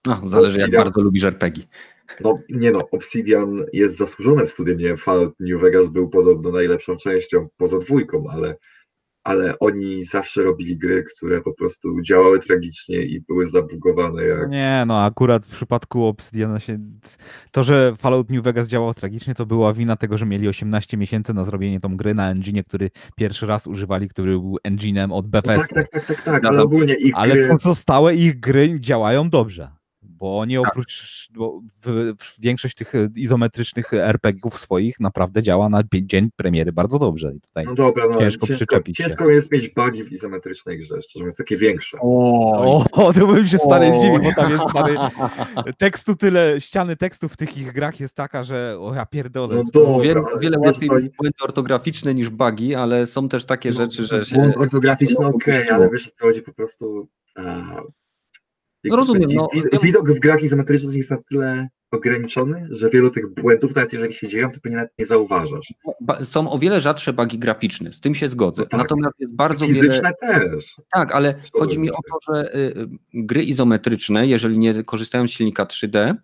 Speaker 1: A, zależy jak
Speaker 2: Obsidian.
Speaker 1: bardzo lubisz RPG.
Speaker 2: No, nie no, Obsidian jest zasłużone w studiem, nie wiem, Fallout New Vegas był podobno najlepszą częścią, poza dwójką, ale, ale oni zawsze robili gry, które po prostu działały tragicznie i były zabugowane jak...
Speaker 3: Nie, no akurat w przypadku Obsidiana się... To, że Fallout New Vegas działał tragicznie, to była wina tego, że mieli 18 miesięcy na zrobienie tą gry na engine, który pierwszy raz używali, który był engine'em od
Speaker 2: No
Speaker 3: Bethesdy.
Speaker 2: tak, tak, tak, tak, tak,
Speaker 1: No
Speaker 2: ale ogólnie ich
Speaker 3: Ale
Speaker 2: gry...
Speaker 3: pozostałe ich gry działają dobrze. Bo oni
Speaker 1: Tak.
Speaker 3: oprócz bo w, w większość tych e, izometrycznych RPG-ów swoich naprawdę działa na dzień premiery bardzo dobrze. I tutaj
Speaker 2: No dobra, no,
Speaker 3: ciężko
Speaker 2: ciężko, ciężko jest mieć bugi w izometrycznej grze, szczerze mówiąc, takie większe.
Speaker 1: O,
Speaker 3: O, to bym się stary zdziwił, bo tam jest *laughs* stary tekstu tyle, ściany tekstu w tych ich grach jest taka, że o ja pierdolę.
Speaker 2: No dobra,
Speaker 1: Wiem,
Speaker 2: ale
Speaker 1: wiele
Speaker 2: wiesz,
Speaker 1: łatwiej błędy ortograficzne niż bugi, ale są też takie rzeczy, że się...
Speaker 2: Błąd ortograficzny,
Speaker 1: no,
Speaker 2: okej,
Speaker 1: puściło.
Speaker 2: ale wiesz co chodzi po prostu... A,
Speaker 1: No rozumiem, no,
Speaker 2: widok w grach izometrycznych jest na tyle ograniczony, że wielu tych błędów, nawet jeżeli się dzieją, to pewnie nawet nie zauważasz.
Speaker 1: Są o wiele rzadsze bugi graficzne, z tym się zgodzę. No tak. Natomiast jest bardzo
Speaker 2: Fizyczne
Speaker 1: wiele...
Speaker 2: też.
Speaker 1: Tak, ale chodzi mi o to, że y, y, gry izometryczne, jeżeli nie korzystają z silnika 3D,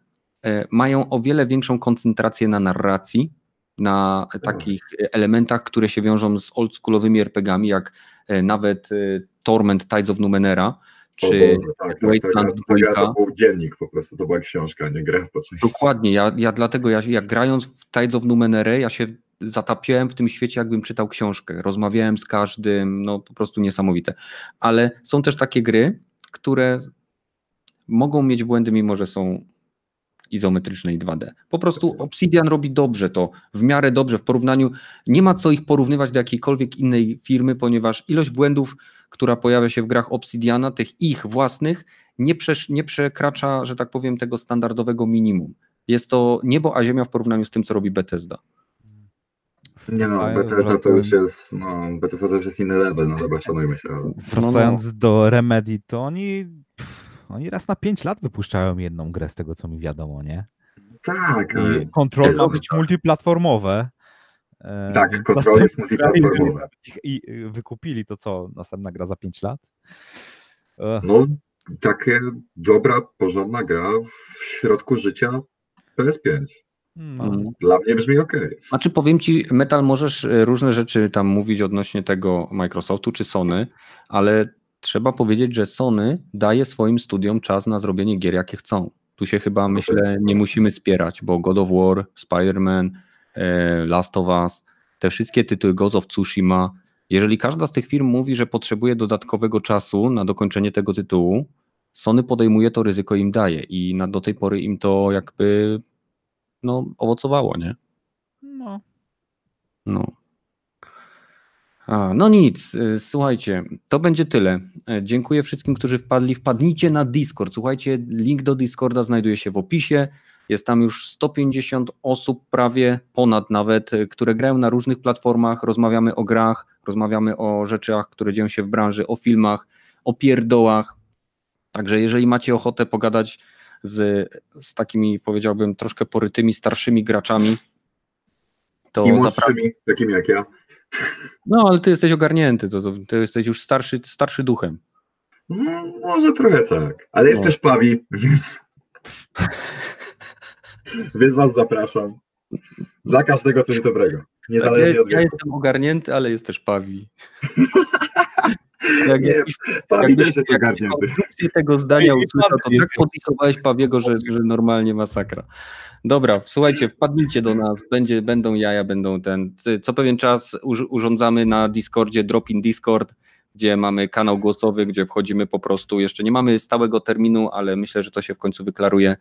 Speaker 1: y, mają o wiele większą koncentrację na narracji, na tak. takich elementach, które się wiążą z oldschoolowymi RPGami, jak nawet Torment Tides of Numenera, czy Boże, tak, tak, Wasteland
Speaker 2: tak, to był dziennik po prostu, to była książka, nie gra po coś.
Speaker 1: Dokładnie, ja, ja dlatego, ja, jak grając w Tides of Numenera, ja się zatapiałem w tym świecie, jakbym czytał książkę, rozmawiałem z każdym, no po prostu niesamowite. Ale są też takie gry, które mogą mieć błędy, mimo że są izometryczne i 2D. Po prostu Obsidian robi dobrze to, w miarę dobrze w porównaniu, nie ma co ich porównywać do jakiejkolwiek innej firmy, ponieważ ilość błędów która pojawia się w grach Obsidiana, tych ich własnych, nie, przesz, nie przekracza, że tak powiem, tego standardowego minimum. Jest to niebo a ziemia w porównaniu z tym, co robi Bethesda.
Speaker 2: Nie no, Bethesda to już jest, no, Bethesda to już jest inny level, no dobra, szanujmy się.
Speaker 3: Wracając no, no. do Remedy, to oni, oni raz na 5 lat wypuszczają jedną grę z tego, co mi wiadomo, nie?
Speaker 2: Tak.
Speaker 3: Kontrol ma być multiplatformowe.
Speaker 2: E, tak, kontrol jest multiplatformowy.
Speaker 3: I wykupili to co, następna gra za 5 lat?
Speaker 2: No, takie dobra, porządna gra w środku życia PS5. No. Mm. Dla mnie brzmi ok.
Speaker 1: Znaczy powiem Ci, Metal, możesz e, różne rzeczy tam mówić odnośnie tego Microsoftu czy Sony, ale trzeba powiedzieć, że Sony daje swoim studiom czas na zrobienie gier, jakie chcą. Tu się chyba, no myślę, nie musimy spierać, bo God of War, Spider-Man, Last of Us, te wszystkie tytuły Ghost of Tsushima, jeżeli każda z tych firm mówi, że potrzebuje dodatkowego czasu na dokończenie tego tytułu, Sony podejmuje to ryzyko im daje i na, do tej pory im to jakby no, owocowało, nie?
Speaker 3: No.
Speaker 1: No. A, no nic, y, słuchajcie, to będzie tyle. E, dziękuję wszystkim, którzy wpadli. Wpadnijcie na Discord. Słuchajcie, link do Discorda znajduje się w opisie. Jest tam już 150 osób, prawie ponad nawet, które grają na różnych platformach. Rozmawiamy o grach, rozmawiamy o rzeczach, które dzieją się w branży, o filmach, o pierdołach. Także jeżeli macie ochotę pogadać z, z takimi, powiedziałbym, troszkę porytymi, starszymi graczami,
Speaker 2: to I młodszymi, takimi jak ja.
Speaker 1: No, ale ty jesteś ogarnięty, to, to, ty jesteś już starszy, starszy duchem.
Speaker 2: No, może trochę tak, ale jest no. też Pawi, więc... *laughs* więc was zapraszam. Dla każdego coś dobrego. Niezależnie
Speaker 1: tak,
Speaker 2: od
Speaker 1: Ja jestem ogarnięty, ale jest też Pawi. *laughs*
Speaker 2: Jak, nie, Pawi też jest ogarnięty.
Speaker 1: tego zdania usłyszał, to tak podpisowałeś Pawiego, że, że normalnie masakra. Dobra, słuchajcie, wpadnijcie do nas, będzie, będą jaja, będą ten. Co pewien czas urządzamy na Discordzie Drop in Discord, gdzie mamy kanał głosowy, gdzie wchodzimy po prostu. Jeszcze nie mamy stałego terminu, ale myślę, że to się w końcu wyklaruje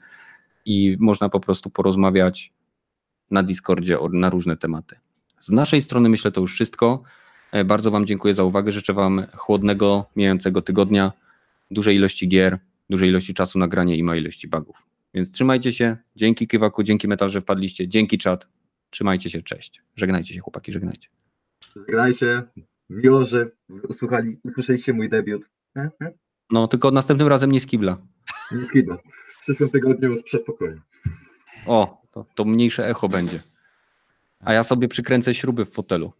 Speaker 1: i można po prostu porozmawiać na Discordzie na różne tematy. Z naszej strony myślę to już wszystko. E, bardzo Wam dziękuję za uwagę. Życzę Wam chłodnego, mijającego tygodnia, dużej ilości gier, dużej ilości czasu nagrania i małej ilości bugów. Więc trzymajcie się. Dzięki Kywaku, dzięki Metal, że wpadliście. Dzięki czat. Trzymajcie się, cześć. Żegnajcie się chłopaki, żegnajcie.
Speaker 2: Żegnajcie. Miło, że usłuchali, usłyszeliście mój debiut.
Speaker 1: No, tylko następnym razem nie z kibla.
Speaker 2: Nie z kibla. W przyszłym tygodniu z przedpokoju.
Speaker 1: O, to, to mniejsze echo będzie. A ja sobie przykręcę śruby w fotelu.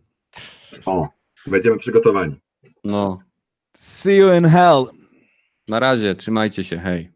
Speaker 2: O, będziemy przygotowani.
Speaker 1: No.
Speaker 3: See you in hell.
Speaker 1: Na razie, trzymajcie się, hej.